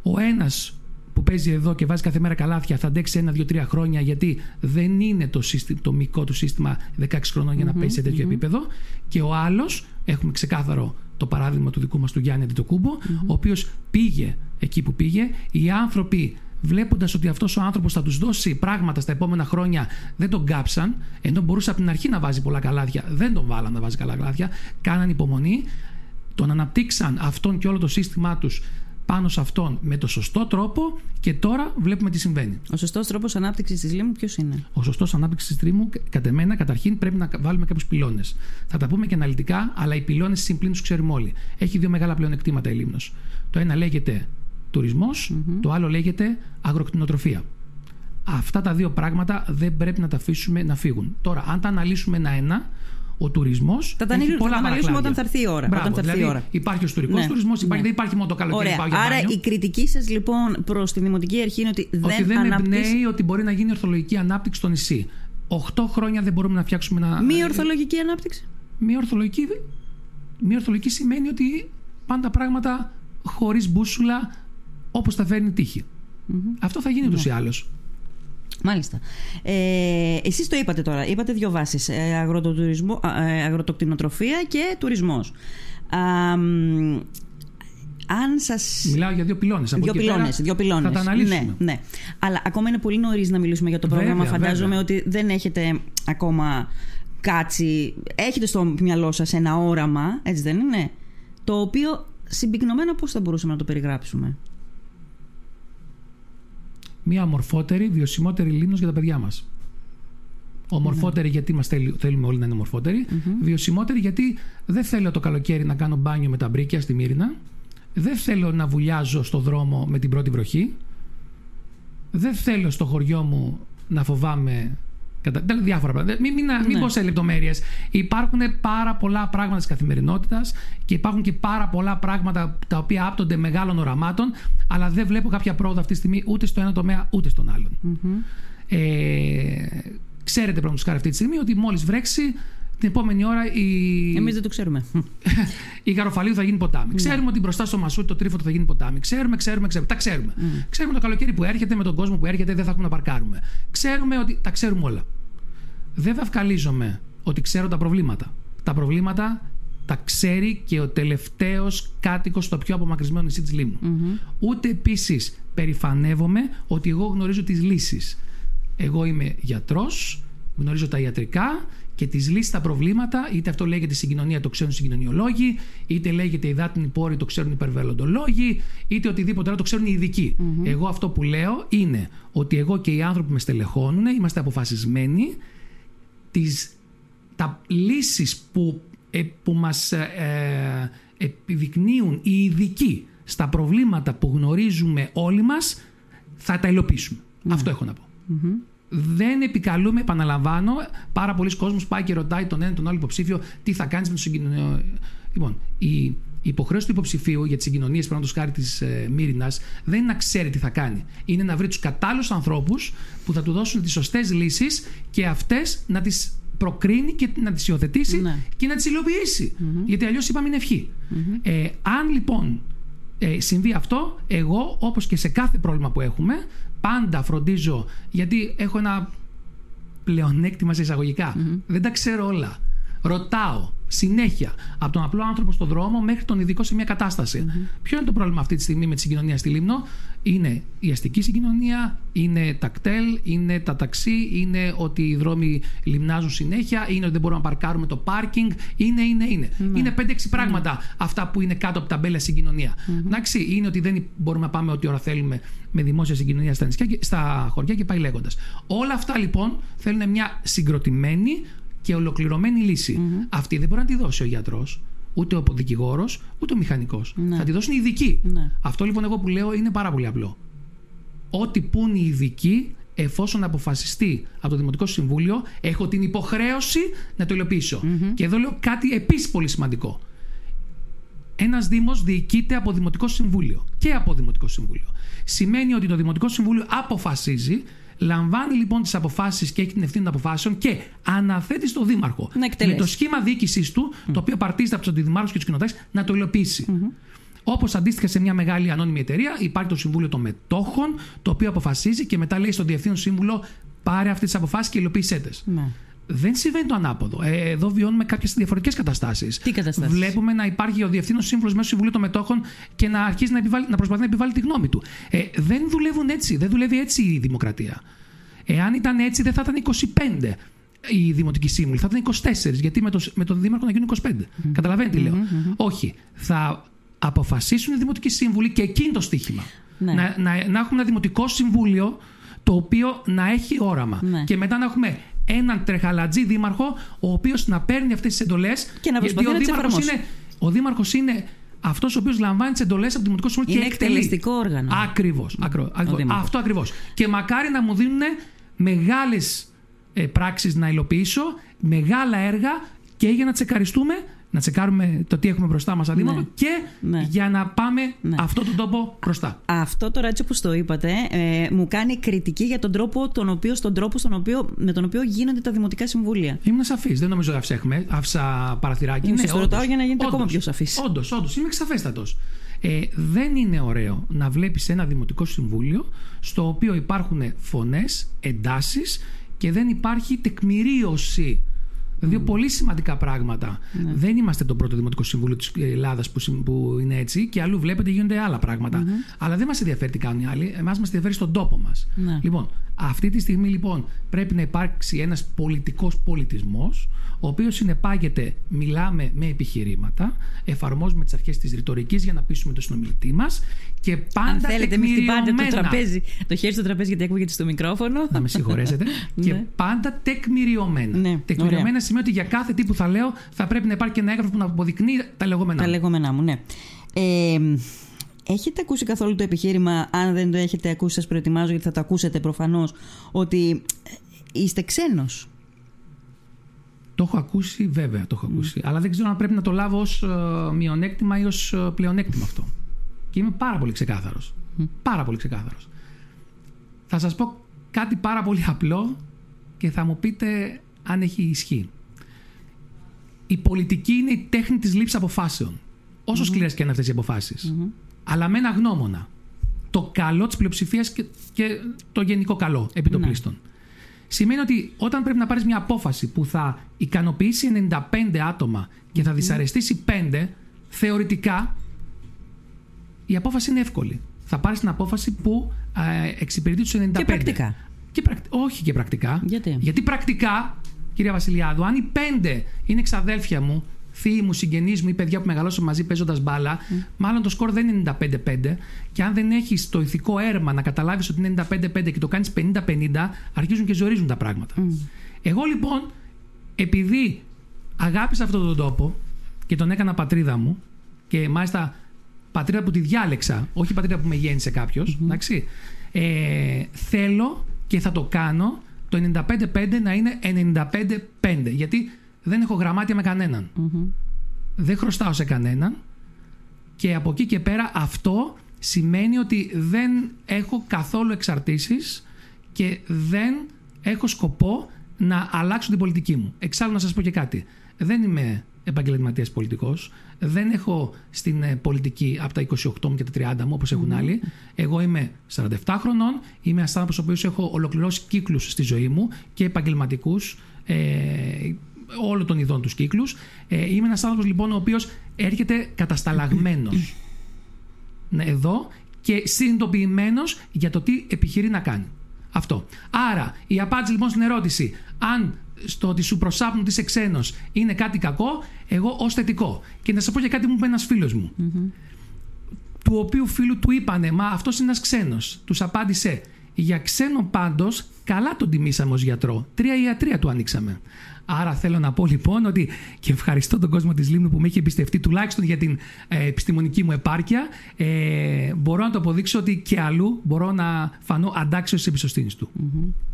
Ο ένας που παίζει εδώ και βάζει κάθε μέρα καλάθια θα αντέξει ένα, δύο, τρία χρόνια γιατί δεν είναι το, σύστημα, το μικό του σύστημα 16 χρονών για να παίζει σε τέτοιο επίπεδο. Και ο άλλος, έχουμε ξεκάθαρο το παράδειγμα του δικού μας του Γιάννη Αντιτοκούμπο, ο οποίος πήγε εκεί που πήγε. Οι άνθρωποι βλέποντας ότι αυτός ο άνθρωπος θα τους δώσει πράγματα στα επόμενα χρόνια, δεν τον κάψαν, ενώ μπορούσε από την αρχή να βάζει πολλά καλάθια, δεν τον βάλαν να βάζει καλά καλάθια, κάναν υπομονή, τον αναπτύξαν αυτόν και όλο το σύστημά τους πάνω σε αυτόν με το σωστό τρόπο και τώρα βλέπουμε τι συμβαίνει. Ο σωστός τρόπος ανάπτυξης της Λίμνου ποιος είναι; Ο σωστός ανάπτυξης της Λίμνου, κατά μένα, καταρχήν πρέπει να βάλουμε κάποιους πυλώνες. Θα τα πούμε και αναλυτικά, αλλά οι πυλώνες συμπλήν τους ξέρουμε όλοι. Έχει δύο μεγάλα πλεονεκτήματα η Λίμνος. Το ένα λέγεται το άλλο λέγεται αγροκτηνοτροφία. Αυτά τα δύο πράγματα δεν πρέπει να τα αφήσουμε να φύγουν. Τώρα, αν τα αναλύσουμε ένα-ένα, ο τουρισμός. Θα τα αναλύσουμε όταν θα έρθει η ώρα. Μπράβο, όταν θα δηλαδή, η ώρα. Υπάρχει ο ιστορικός ναι. τουρισμός, ναι. δεν υπάρχει μόνο το καλοκαίρι Ωραία. Πάω Άρα η κριτική σας λοιπόν προς τη Δημοτική Αρχή είναι ότι, ότι δεν, δεν εμπνέει ότι μπορεί να γίνει ορθολογική ανάπτυξη στο νησί. Οχτώ χρόνια δεν μπορούμε να φτιάξουμε ένα. Μη ορθολογική ανάπτυξη; Μη ορθολογική, μη ορθολογική σημαίνει ότι πάντα πράγματα χωρίς μπούσουλα όπως τα φέρνει η τύχη. Αυτό θα γίνει ούτως ή άλλως. Μάλιστα. Ε, εσείς το είπατε τώρα, είπατε δύο βάσεις, ε, ε, αγροτοκτηνοτροφία και τουρισμός. αν σας... Μιλάω για δύο πυλώνες. δύο πυλώνες, δύο πυλώνες. Θα τα αναλύσουμε. Ναι, ναι. Αλλά ακόμα είναι πολύ νωρίς να μιλήσουμε για το πρόγραμμα. Βέβαια, Φαντάζομαι ότι δεν έχετε ακόμα κάτσει... Έχετε στο μυαλό σας ένα όραμα, έτσι δεν είναι, το οποίο συμπυκνωμένα πώς θα μπορούσαμε να το περιγράψουμε; Μια ομορφότερη, βιωσιμότερη Λίμνος για τα παιδιά μας. Ομορφότερη γιατί μας θέλουμε όλοι να είναι ομορφότεροι. Βιωσιμότερη γιατί δεν θέλω το καλοκαίρι να κάνω μπάνιο με τα μπρίκια στη Μύρινα. Δεν θέλω να βουλιάζω στο δρόμο με την πρώτη βροχή. Δεν θέλω στο χωριό μου να φοβάμαι Κατα... Διάφορα πράγματα. Μην, μην, μην ναι. πω σε λεπτομέρειες. Υπάρχουν πάρα πολλά πράγματα της καθημερινότητας και υπάρχουν και πάρα πολλά πράγματα τα οποία άπτονται μεγάλων οραμάτων, αλλά δεν βλέπω κάποια πρόοδο αυτή τη στιγμή ούτε στο ένα τομέα ούτε στον άλλον. Ε, ξέρετε, του χάρη αυτή τη στιγμή, ότι μόλις βρέξει, την επόμενη ώρα η. Εμείς δεν το ξέρουμε. η Γαροφαλίου θα γίνει ποτάμι. Ναι. Ξέρουμε ότι μπροστά στο Μασούτι το τρίφωτο θα γίνει ποτάμι. Ξέρουμε, ξέρουμε, ξέρουμε. Τα ξέρουμε. Mm. Ξέρουμε το καλοκαίρι που έρχεται με τον κόσμο που έρχεται δεν θα έχουμε να παρκάρουμε. Ξέρουμε ότι. Τα ξέρουμε όλα. Δεν βαυκαλίζομαι ότι ξέρω τα προβλήματα. Τα προβλήματα τα ξέρει και ο τελευταίος κάτοικος στο πιο απομακρυσμένο νησί της Λίμνου. Mm-hmm. Ούτε επίσης περηφανεύομαι ότι εγώ γνωρίζω τις λύσεις. Εγώ είμαι γιατρός, γνωρίζω τα ιατρικά και τις λύσεις στα προβλήματα, είτε αυτό λέγεται συγκοινωνία, το ξέρουν οι συγκοινωνιολόγοι, είτε λέγεται υδάτινη πόρη, το ξέρουν οι υπερβαλλοντολόγοι, είτε οτιδήποτε άλλο το ξέρουν οι ειδικοί. Mm-hmm. Εγώ αυτό που λέω είναι ότι εγώ και οι άνθρωποι που με στελεχώνουν είμαστε αποφασισμένοι τις, τα λύσεις που, ε, που μας ε, επιδεικνύουν οι ειδικοί στα προβλήματα που γνωρίζουμε όλοι μας θα τα υλοποιήσουμε. Ναι. Αυτό έχω να πω. Δεν επικαλούμε, επαναλαμβάνω, πάρα πολλοί κόσμος πάει και ρωτάει τον ένα τον άλλο υποψήφιο τι θα κάνεις με το συγκοινωνιό. Λοιπόν, η η υποχρέωση του υποψηφίου για τις συγκοινωνίες, παραδείγματος χάρη της ε, Μύρινας, δεν είναι να ξέρει τι θα κάνει. Είναι να βρει τους κατάλληλους ανθρώπους που θα του δώσουν τις σωστές λύσεις και αυτές να τις προκρίνει και να τις υιοθετήσει ναι. και να τις υλοποιησει Γιατί αλλιώς είπαμε είναι Ε, αν λοιπόν ε, συμβεί αυτό, εγώ όπως και σε κάθε πρόβλημα που έχουμε, πάντα φροντίζω, γιατί έχω ένα πλεονέκτημα σε εισαγωγικά. Δεν τα ξέρω όλα. Ρωτάω συνέχεια από τον απλό άνθρωπο στον δρόμο μέχρι τον ειδικό σε μια κατάσταση. Mm-hmm. Ποιο είναι το πρόβλημα αυτή τη στιγμή με τη συγκοινωνία στη Λίμνο, Είναι η αστική συγκοινωνία, είναι τα κτέλ, είναι τα ταξί, είναι ότι οι δρόμοι λιμνάζουν συνέχεια, είναι ότι δεν μπορούμε να παρκάρουμε το πάρκινγκ, είναι, είναι, είναι. Mm-hmm. Είναι 5-6 πράγματα mm-hmm. αυτά που είναι κάτω από τα μπέλα συγκοινωνία. Εντάξει, είναι ότι δεν μπορούμε να πάμε ό,τι ώρα θέλουμε με δημόσια συγκοινωνία στα, νησιά, στα χωριά και πάει λέγοντας. Όλα αυτά λοιπόν θέλουν μια συγκροτημένη και ολοκληρωμένη Αυτή δεν μπορεί να τη δώσει ο γιατρός, ούτε ο δικηγόρος, ούτε ο μηχανικός. Ναι. Θα τη δώσουν οι ειδικοί. Ναι. Αυτό λοιπόν εγώ που λέω είναι πάρα πολύ απλό. Ό,τι πούν οι ειδικοί, εφόσον αποφασιστεί από το Δημοτικό Συμβούλιο, έχω την υποχρέωση να το υλοποιησω Και εδώ λέω κάτι επίσης πολύ σημαντικό. Ένας Δήμος διοικείται από Δημοτικό Συμβούλιο και από Δημοτικό Συμβούλιο. Σημαίνει ότι το Δημοτικό Συμβούλιο αποφασίζει Λαμβάνει λοιπόν τις αποφάσεις και έχει την ευθύνη των αποφάσεων και αναθέτει στο Δήμαρχο με το σχήμα διοίκησής του, το οποίο παρτίζεται από τους αντιδημάρχους και τους κοινοτές, να το υλοποιήσει. Mm-hmm. Όπως αντίστοιχα σε μια μεγάλη ανώνυμη εταιρεία, υπάρχει το Συμβούλιο των Μετόχων, το οποίο αποφασίζει και μετά λέει στον Διευθύνων Σύμβουλο πάρε αυτές τις αποφάσεις και υλοποίησέ τις. Ναι. Δεν συμβαίνει το ανάποδο. Ε, εδώ βιώνουμε κάποιες διαφορετικές καταστάσεις. Τι καταστάσεις; Βλέπουμε να υπάρχει ο διευθύνων σύμβουλος μέσω Συμβουλίου των Μετόχων και να αρχίζει να, επιβάλλει, να προσπαθεί να επιβάλλει τη γνώμη του. Ε, δεν δουλεύουν έτσι. Δεν δουλεύει έτσι η δημοκρατία. Εάν ήταν έτσι, δεν θα ήταν 25 η δημοτική σύμβουλη, θα ήταν 24. Γιατί με, το, με τον Δήμαρχο να γίνουν 25. Mm-hmm. Καταλαβαίνετε τι λέω. Mm-hmm. Όχι. Θα αποφασίσουν οι δημοτικοί σύμβουλοι και εκείνη το στοίχημα. Ναι. Να, να, να έχουμε ένα δημοτικό συμβούλιο το οποίο να έχει όραμα. Ναι. Και μετά να έχουμε έναν τρεχαλατζή δήμαρχο, ο οποίος να παίρνει αυτές τις εντολές. Και να προσπαθεί ο να τις δήμαρχος εφαρμόσει. είναι, ο δήμαρχος είναι αυτός ο οποίος λαμβάνει τις εντολές από το Δημοτικό Συμβούλιο Είναι και εκτελεί. εκτελεστικό όργανο. Ακριβώς. δήμαρχος. Αυτό ακριβώς. Και μακάρι να μου δίνουν μεγάλες πράξεις να υλοποιήσω, μεγάλα έργα και για να τσεκαριστούμε, να τσεκάρουμε το τι έχουμε μπροστά μας σαν δήμαρχο Ναι. και Ναι. για να πάμε Ναι. αυτό τον τόπο μπροστά. Αυτό τώρα έτσι όπως το είπατε ε, μου κάνει κριτική για τον τρόπο, τον οποίο, στον τρόπο στον οποίο, με τον οποίο γίνονται τα δημοτικά συμβούλια. Ήμουν σαφής. Δεν νομίζω ότι άφησα, άφησα παραθυράκι. Ναι, σας το ρωτάω για να γίνετε ακόμα πιο σαφής. Όντως, όντως. Είμαι εξαφέστατος. Ε, δεν είναι ωραίο να βλέπεις ένα δημοτικό συμβούλιο στο οποίο υπάρχουν φωνές, εντάσεις και δεν υπάρχει τεκμηρίωση. Δύο πολύ σημαντικά πράγματα. Ναι. Δεν είμαστε το πρώτο Δημοτικό Συμβούλιο της Ελλάδας που, συμ- που είναι έτσι και αλλού βλέπετε γίνονται άλλα πράγματα. Αλλά δεν μας ενδιαφέρει τι κάνουν οι άλλοι. Εμάς μας ενδιαφέρει στον τόπο μας. Ναι. Λοιπόν, αυτή τη στιγμή λοιπόν πρέπει να υπάρξει ένας πολιτικός πολιτισμός ο οποίος συνεπάγεται, μιλάμε με επιχειρήματα, εφαρμόζουμε τις αρχές της ρητορικής για να πείσουμε τον συνομιλητή μας και πάντα Αν θέλετε, μην χτυπάτε το τεκμηριωμένα. τραπέζι, το χέρι στο τραπέζι γιατί ακούγεται στο μικρόφωνο. Να με συγχωρέσετε. και Ναι. πάντα τεκμηριωμένα. Ναι, τεκμηριωμένα ωραία. σημαίνει ότι για κάθε τι που θα λέω θα πρέπει να υπάρχει και ένα έγγραφο που να αποδεικνύει τα λεγόμενά. Τα μου. λεγόμενά μου, ναι. Ε, έχετε ακούσει καθόλου το επιχείρημα, αν δεν το έχετε ακούσει, σας προετοιμάζω γιατί θα το ακούσετε προφανώς, ότι είστε ξένος; Το έχω ακούσει, βέβαια το έχω ακούσει. Αλλά δεν ξέρω αν πρέπει να το λάβω ως ε, μειονέκτημα ή ως ε, πλεονέκτημα αυτό. Και είμαι πάρα πολύ ξεκάθαρος. Πάρα πολύ ξεκάθαρος. Θα σας πω κάτι πάρα πολύ απλό και θα μου πείτε αν έχει ισχύ. Η πολιτική είναι η τέχνη της λήψης αποφάσεων. Όσο σκληρές και είναι αυτές οι αποφάσεις. Αλλά με ένα γνώμονα. Το καλό της πλειοψηφίας και, και το γενικό καλό επί των Ναι. πλήστων. Σημαίνει ότι όταν πρέπει να πάρεις μια απόφαση που θα ικανοποιήσει 95 άτομα και θα δυσαρεστήσει 5, θεωρητικά η απόφαση είναι εύκολη. Θα πάρεις την απόφαση που ε, εξυπηρετεί τους 95. Και πρακτικά. Και πρακ- Όχι και πρακτικά. Γιατί; Γιατί πρακτικά, κυρία Βασιλιάδου, αν οι πέντε είναι εξαδέλφια μου, θείοι μου, συγγενείς μου ή παιδιά που μεγαλώσαν μαζί παίζοντας μπάλα, μάλλον το σκορ δεν είναι 95-5. Και αν δεν έχεις το ηθικό έρμα να καταλάβεις ότι είναι 95-5 και το κάνεις 50-50, αρχίζουν και ζορίζουν τα πράγματα. Εγώ λοιπόν, επειδή αγάπησα αυτόν τον τόπο και τον έκανα πατρίδα μου, και μάλιστα πατρίδα που τη διάλεξα, όχι πατρίδα που με γέννησε κάποιος, εντάξει, ε, θέλω και θα το κάνω το 95-5 να είναι 95-5. Γιατί δεν έχω γραμμάτια με κανέναν. Δεν χρωστάω σε κανέναν. Και από εκεί και πέρα αυτό σημαίνει ότι δεν έχω καθόλου εξαρτήσεις και δεν έχω σκοπό να αλλάξω την πολιτική μου. Εξάλλου να σας πω και κάτι. Δεν είμαι επαγγελματίας πολιτικός. Δεν έχω στην ε, πολιτική από τα 28 μου και τα 30 μου όπως έχουν άλλοι. Εγώ είμαι 47 χρονών. Είμαι ένας άνθρωπος ο οποίος έχω ολοκληρώσει κύκλους στη ζωή μου και επαγγελματικούς ε, όλων των ειδών τους κύκλους. Ε, είμαι ένας άνθρωπος λοιπόν ο οποίος έρχεται κατασταλαγμένος ναι, εδώ και συνειδητοποιημένος για το τι επιχειρεί να κάνει. Αυτό. Άρα, η απάντηση λοιπόν στην ερώτηση, αν στο ότι σου προσάπνουν ότι είσαι ξένος είναι κάτι κακό, εγώ ως θετικό. Και να σας πω για κάτι που μου είπε ένας φίλος μου. Του οποίου φίλου του είπανε, Μα αυτός είναι ένας ξένος. Τους απάντησε, Για ξένο πάντως, καλά τον τιμήσαμε ως γιατρό. Τρία ιατρία του ανοίξαμε. Άρα θέλω να πω λοιπόν ότι και ευχαριστώ τον κόσμο της Λίμνου που με έχει εμπιστευτεί τουλάχιστον για την ε, επιστημονική μου επάρκεια. Ε, μπορώ να το αποδείξω ότι και αλλού μπορώ να φανώ αντάξιος της εμπιστοσύνης του.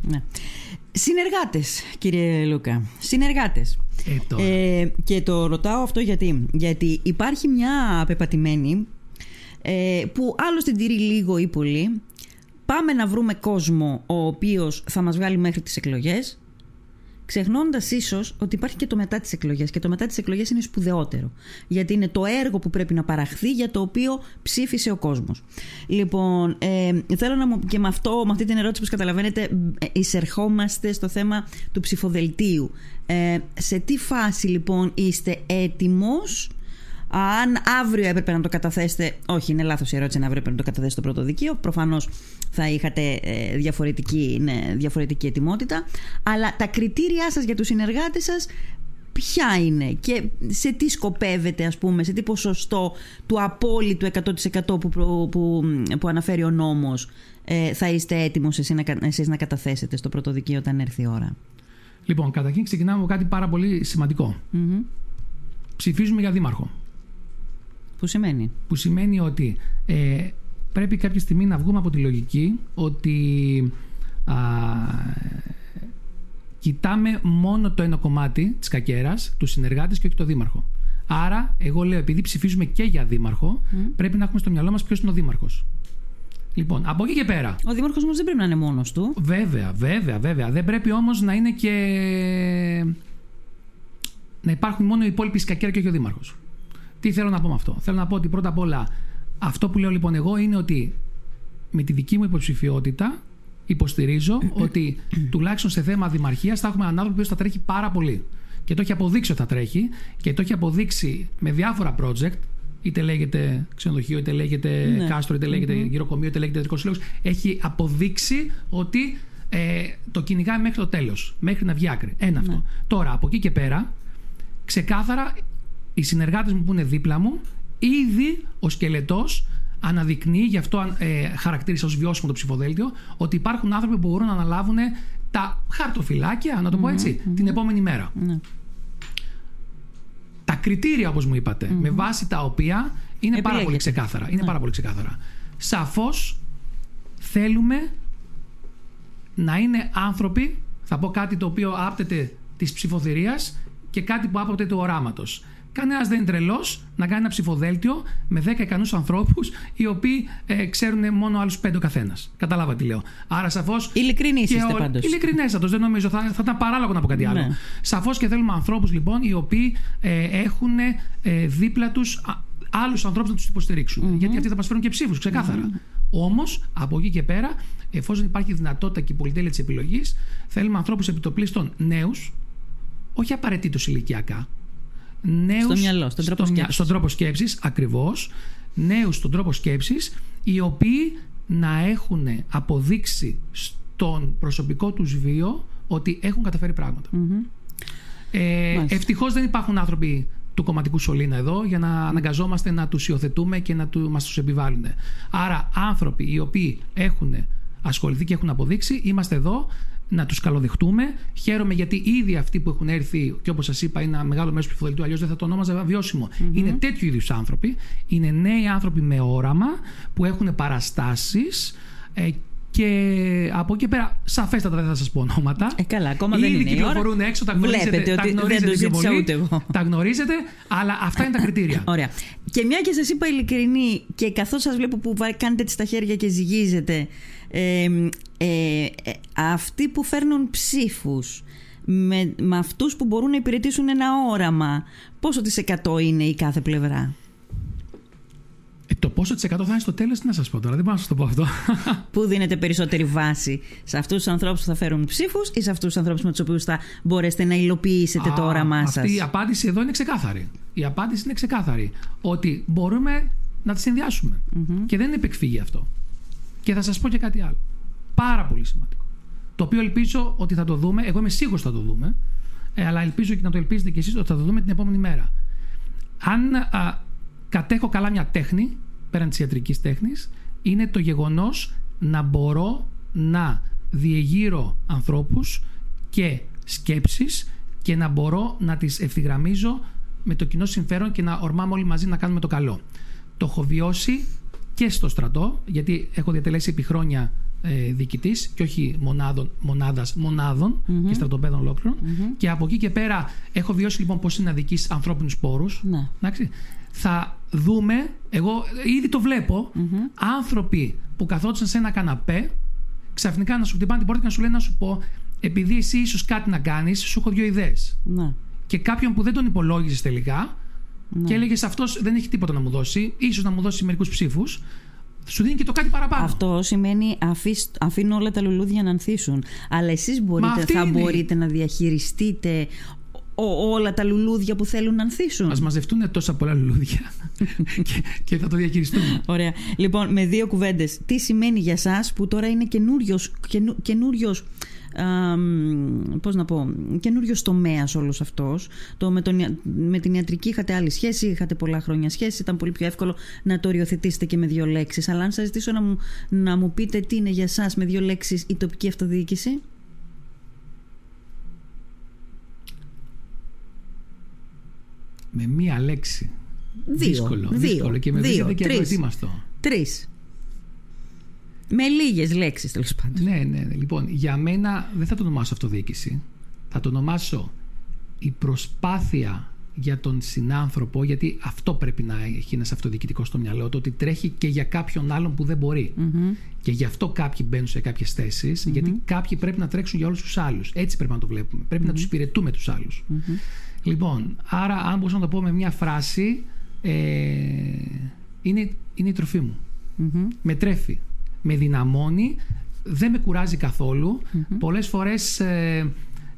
Ναι. Συνεργάτες, κύριε Λούκα. Συνεργάτες. Ε, τώρα. Ε, και το ρωτάω αυτό γιατί. Γιατί υπάρχει μια πεπατημένη ε, που άλλος την τηρεί λίγο ή πολύ. Πάμε να βρούμε κόσμο ο οποίος θα μας βγάλει μέχρι τις εκλογές ξεχνώντας ίσως ότι υπάρχει και το μετά τις εκλογές και το μετά τις εκλογές είναι σπουδαιότερο γιατί είναι το έργο που πρέπει να παραχθεί για το οποίο ψήφισε ο κόσμος. Λοιπόν, ε, θέλω να μου και με αυτό, με αυτή την ερώτηση που καταλαβαίνετε ε, εισερχόμαστε στο θέμα του ψηφοδελτίου. Ε, σε τι φάση λοιπόν είστε έτοιμος αν αύριο έπρεπε να το καταθέσετε. Όχι, είναι λάθος η ερώτηση αν αύριο έπρεπε να το καταθέσετε στο πρώτο δικείο. Προφανώς θα είχατε ε, διαφορετική, ναι, διαφορετική ετοιμότητα. Αλλά τα κριτήριά σας για τους συνεργάτες σας ποια είναι και σε τι σκοπεύετε ας πούμε, σε τι ποσοστό του απόλυτου 100% που, που, που, αναφέρει ο νόμος ε, θα είστε έτοιμος εσείς να, εσείς να καταθέσετε στο πρωτοδικείο όταν έρθει η ώρα; Λοιπόν, καταρχήν ξεκινάμε από κάτι πάρα πολύ Ψηφίζουμε για δήμαρχο. Που σημαίνει; Που σημαίνει ότι ε, πρέπει κάποια στιγμή να βγούμε από τη λογική ότι α, κοιτάμε μόνο το ένα κομμάτι της κακέρας, του συνεργάτες και όχι το δήμαρχο. Άρα, εγώ λέω, επειδή ψηφίζουμε και για δήμαρχο, πρέπει να έχουμε στο μυαλό μας ποιος είναι ο δήμαρχος. Λοιπόν, από εκεί και πέρα. Ο Δήμαρχος όμως δεν πρέπει να είναι μόνος του. Βέβαια, βέβαια, βέβαια. Δεν πρέπει όμως να είναι και. να υπάρχουν μόνο οι υπόλοιποι σκακέρα και όχι ο Δήμαρχος. Τι θέλω να πω με αυτό; Θέλω να πω ότι πρώτα απ' όλα αυτό που λέω λοιπόν εγώ είναι ότι με τη δική μου υποψηφιότητα υποστηρίζω ότι τουλάχιστον σε θέμα δημαρχίας θα έχουμε έναν άνθρωπο που θα τρέχει πάρα πολύ. Και το έχει αποδείξει ότι θα τρέχει και το έχει αποδείξει με διάφορα project είτε λέγεται ξενοδοχείο, είτε λέγεται ναι. κάστρο, είτε λέγεται mm-hmm. γυροκομείο, είτε λέγεται ιατρικός σύλλογος, έχει αποδείξει ότι ε, το κυνηγάει μέχρι το τέλος, μέχρι να βγει άκρη. Ένα αυτό. Ναι. Τώρα, από εκεί και πέρα, ξεκάθαρα οι συνεργάτες μου που είναι δίπλα μου, ήδη ο σκελετός αναδεικνύει, γι' αυτό ε, χαρακτήρισα ως βιώσιμο το ψηφοδέλτιο, ότι υπάρχουν άνθρωποι που μπορούν να αναλάβουν τα χαρτοφυλάκια, να το πω ετσι την επόμενη μέρα. Ναι τα κριτήρια, όπως μου ειπατε με βάση τα οποία είναι πάρα πολύ ξεκάθαρα. Είναι ναι. πάρα πολύ ξεκάθαρα. Σαφώς θέλουμε να είναι άνθρωποι, θα πω κάτι το οποίο άπτεται της ψηφοθυρίας και κάτι που άπτεται του οράματος. Κανένας δεν είναι τρελός να κάνει ένα ψηφοδέλτιο με 10 ικανούς ανθρώπους οι οποίοι ε, ξέρουν μόνο άλλους 5 ο καθένας. Κατάλαβα τι λέω. Άρα σαφώς. Ειλικρινής είστε ο... πάντως. Ειλικρινέστατος, δεν νομίζω. Θα, θα ήταν παράλογο να πω κάτι άλλο. Ναι. Σαφώς και θέλουμε ανθρώπους λοιπόν οι οποίοι ε, έχουν ε, δίπλα τους άλλους ανθρώπους να τους υποστηριξουν Γιατί αυτοί θα μας φέρουν και ψήφους, ξεκάθαρα. Mm-hmm. Όμως, από εκεί και πέρα, εφόσον υπάρχει δυνατότητα και η πολυτέλεια της επιλογής, θέλουμε ανθρώπους επιτοπλίστων νέους, όχι απαραίτητος ηλικιακά, νέους στο μυαλό, στον τρόπο στο, σκέψης. Στον τρόπο σκέψης, ακριβώς. Νέους στον τρόπο σκέψης, οι οποίοι να έχουν αποδείξει στον προσωπικό τους βίο ότι έχουν καταφέρει πράγματα. Mm-hmm. Ε, Ευτυχώς δεν υπάρχουν άνθρωποι του κομματικού σωλήνα εδώ για να αναγκαζόμαστε να τους υιοθετούμε και να του, μας τους επιβάλλουν. Άρα άνθρωποι οι οποίοι έχουν ασχοληθεί και έχουν αποδείξει, είμαστε εδώ να τους καλοδεχτούμε. Χαίρομαι γιατί ήδη αυτοί που έχουν έρθει, και όπως σας είπα, είναι ένα μεγάλο μέρος του ψηφοδελτίου, αλλιώς δεν θα το ονόμαζα βιώσιμο. Mm-hmm. Είναι τέτοιου είδους άνθρωποι. Είναι νέοι άνθρωποι με όραμα που έχουν παραστάσεις. Ε, και από εκεί πέρα, σαφέστατα δεν θα σας πω ονόματα. Ε, καλά, ακόμα Ήδη δεν είναι. κυκλοφορούν έξω, τα γνωρίζετε. Βλέπετε τα γνωρίζετε δεν το ζήτησα ούτε εγώ. Τα γνωρίζετε, αλλά αυτά είναι τα κριτήρια. Ωραία. Και μια και σας είπα ειλικρινή, και καθώς σας βλέπω που κάνετε τι στα χέρια και ζυγίζετε, ε, ε, αυτοί που φέρνουν ψήφους με, με αυτούς που μπορούν να υπηρετήσουν ένα όραμα πόσο της εκατό είναι η κάθε πλευρά; Ε, το πόσο της εκατό θα είναι στο τέλος τι να σας πω τώρα δεν μπορώ να σας το πω αυτό. Πού δίνετε περισσότερη βάση σε αυτούς τους ανθρώπους που θα φέρουν ψήφους ή σε αυτούς τους ανθρώπους με τους οποίους θα μπορέσετε να υλοποιήσετε Α, το όραμά σας; Αυτή η απάντηση εδώ είναι ξεκάθαρη. Η απάντηση είναι ξεκάθαρη. Ότι μπορούμε να τις συνδυασουμε και δεν είναι επεκφύγει αυτό και θα σας πω και κάτι άλλο. Πάρα πολύ σημαντικό. Το οποίο ελπίζω ότι θα το δούμε. Εγώ είμαι σίγουρος ότι θα το δούμε. Ε, αλλά ελπίζω και να το ελπίζετε κι εσείς ότι θα το δούμε την επόμενη μέρα. Αν α, κατέχω καλά μια τέχνη, πέραν της ιατρικής τέχνης, είναι το γεγονός να μπορώ να διεγείρω ανθρώπους και σκέψεις και να μπορώ να τις ευθυγραμμίζω με το κοινό συμφέρον και να ορμάμε όλοι μαζί να κάνουμε το καλό. Το έχω βιώσει και στο στρατό, γιατί έχω διατελέσει επί χρόνια ε, διοικητής και όχι μονάδων, μονάδας, και στρατοπέδων Και από εκεί και πέρα έχω βιώσει λοιπόν πώς είναι να διοικείς ανθρώπινους πόρους. Ναι. Θα δούμε, εγώ ήδη το βλέπω, άνθρωποι που καθόντουσαν σε ένα καναπέ, ξαφνικά να σου χτυπάνε την πόρτα και να σου λένε να σου πω, επειδή εσύ ίσως κάτι να κάνεις, σου έχω δύο ιδέες. Ναι. Και κάποιον που δεν τον υπολόγιζες τελικά, ναι. Και έλεγες αυτός δεν έχει τίποτα να μου δώσει, ίσως να μου δώσει μερικούς ψήφους. Σου δίνει και το κάτι παραπάνω. Αυτό σημαίνει αφήνω όλα τα λουλούδια να ανθίσουν. Αλλά εσείς θα μπορείτε να διαχειριστείτε όλα τα λουλούδια που θέλουν να ανθίσουν. Α μαζευτούν τόσα πολλά λουλούδια και, και, θα το διαχειριστούμε. Ωραία. Λοιπόν, με δύο κουβέντες. Τι σημαίνει για εσά που τώρα είναι καινούριο πώς να πω, καινούριο τομέας όλος αυτός. Με, με την ιατρική είχατε άλλη σχέση, είχατε πολλά χρόνια σχέση, ήταν πολύ πιο εύκολο να το οριοθετήσετε και με δύο λέξεις. Αλλά αν σας ζητήσω να μου, να μου πείτε τι είναι για εσά με δύο λέξεις η τοπική αυτοδιοίκηση. Με μία λέξη. Δύο, δύσκολο, δύο, δύσκολο και με δύο, και τρεις, Τρεις. Με λίγες λέξεις τέλος πάντων. Ναι, ναι, ναι. Λοιπόν, για μένα δεν θα το ονομάσω αυτοδιοίκηση. Θα το ονομάσω η προσπάθεια για τον συνάνθρωπο, γιατί αυτό πρέπει να έχει ένας αυτοδιοικητικός στο μυαλό του, ότι τρέχει και για κάποιον άλλον που δεν μπορει Και γι' αυτό κάποιοι μπαίνουν σε κάποιες γιατί κάποιοι πρέπει να τρέξουν για όλους τους άλλους. Έτσι πρέπει να το βλέπουμε. Πρέπει να τους υπηρετούμε τους άλλους. Λοιπόν, άρα, αν μπορούσα να το πω με μια φράση, ε, είναι, είναι η τροφή μου. Με τρέφει με δυναμώνει, δεν με κουράζει καθόλου. Mm-hmm. Πολλές φορές ε,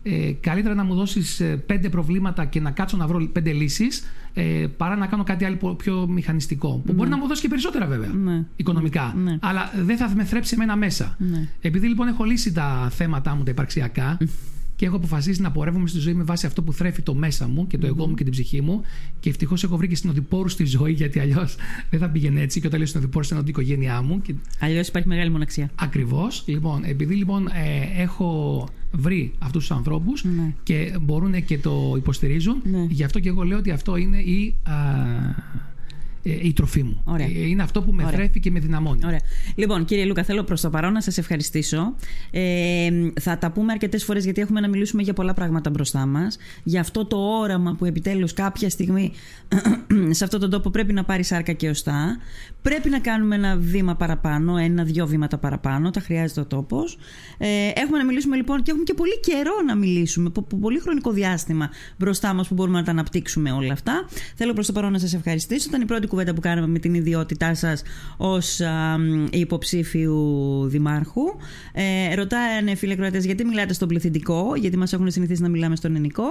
ε, καλύτερα να μου δώσεις ε, πέντε προβλήματα και να κάτσω να βρω πέντε λύσεις ε, παρά να κάνω κάτι άλλο πιο μηχανιστικό. Που μπορεί να μου δώσει και περισσότερα βέβαια, ναι. οικονομικά. Ναι. Αλλά δεν θα με θρέψει εμένα μέσα. Ναι. Επειδή λοιπόν έχω λύσει τα θέματα μου τα υπαρξιακά και έχω αποφασίσει να πορεύομαι στη ζωή με βάση αυτό που θρέφει το μέσα μου και το εγώ μου και την ψυχή μου. Και ευτυχώς έχω βρει και στην οδηπόρου στη ζωή, γιατί αλλιώς δεν θα πήγαινε έτσι. Και όταν λέω στην οδηπόρου, στην οικογένειά μου. Και... Αλλιώς υπάρχει μεγάλη μοναξία. Ακριβώς. Λοιπόν, επειδή λοιπόν ε, έχω βρει αυτούς τους ανθρώπους ναι. και μπορούν και το υποστηρίζουν, ναι. γι' αυτό και εγώ λέω ότι αυτό είναι η. Α, ε, η τροφή μου. Ωραία. Ε, είναι αυτό που με Ωραία. θρέφει και με δυναμώνει. Ωραία. Λοιπόν, κύριε Λούκα, θέλω προς το παρόν να σας ευχαριστήσω. Ε, θα τα πούμε αρκετές φορές γιατί έχουμε να μιλήσουμε για πολλά πράγματα μπροστά μας. Για αυτό το όραμα που επιτέλους κάποια στιγμή σε αυτόν τον τόπο πρέπει να πάρει σάρκα και οστά. Πρέπει να κάνουμε ένα βήμα παραπάνω, ένα-δυο βήματα παραπάνω. Τα χρειάζεται ο τόπος. Ε, έχουμε να μιλήσουμε λοιπόν και έχουμε και πολύ καιρό να μιλήσουμε. Πολύ χρονικό διάστημα μπροστά μας που μπορούμε να τα αναπτύξουμε όλα αυτά. Θέλω προς το παρόν να σας ευχαριστήσω. Ήταν η πρώτη κουβέντα που κάναμε με την ιδιότητά σας ως υποψήφιου δημάρχου. Ε, ρωτάνε φίλε Κροατές, γιατί μιλάτε στον πληθυντικό, γιατί μας έχουν συνηθίσει να μιλάμε στον ελληνικό.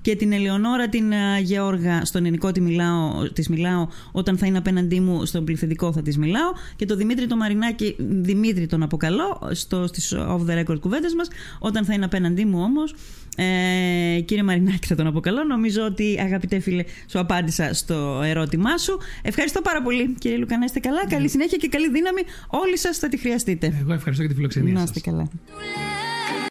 Και την Ελεονόρα την uh, Γεώργα, στον ελληνικό τη μιλάω, της μιλάω όταν θα είναι απέναντί μου στον πληθυντικό θα της μιλάω. Και το Δημήτρη το Μαρινάκι, Δημήτρη τον αποκαλώ στο, στις off the record κουβέντες μας, όταν θα είναι απέναντί μου όμως. Ε, κύριε Μαρινάκη, θα τον αποκαλώ. Νομίζω ότι αγαπητέ φίλε, σου απάντησα στο ερώτημά σου. Ευχαριστώ πάρα πολύ, κύριε Λουκά. Να είστε καλά. Καλή συνέχεια και καλή δύναμη. Όλοι σας θα τη χρειαστείτε. Εγώ ευχαριστώ για τη φιλοξενία. Να είστε καλά.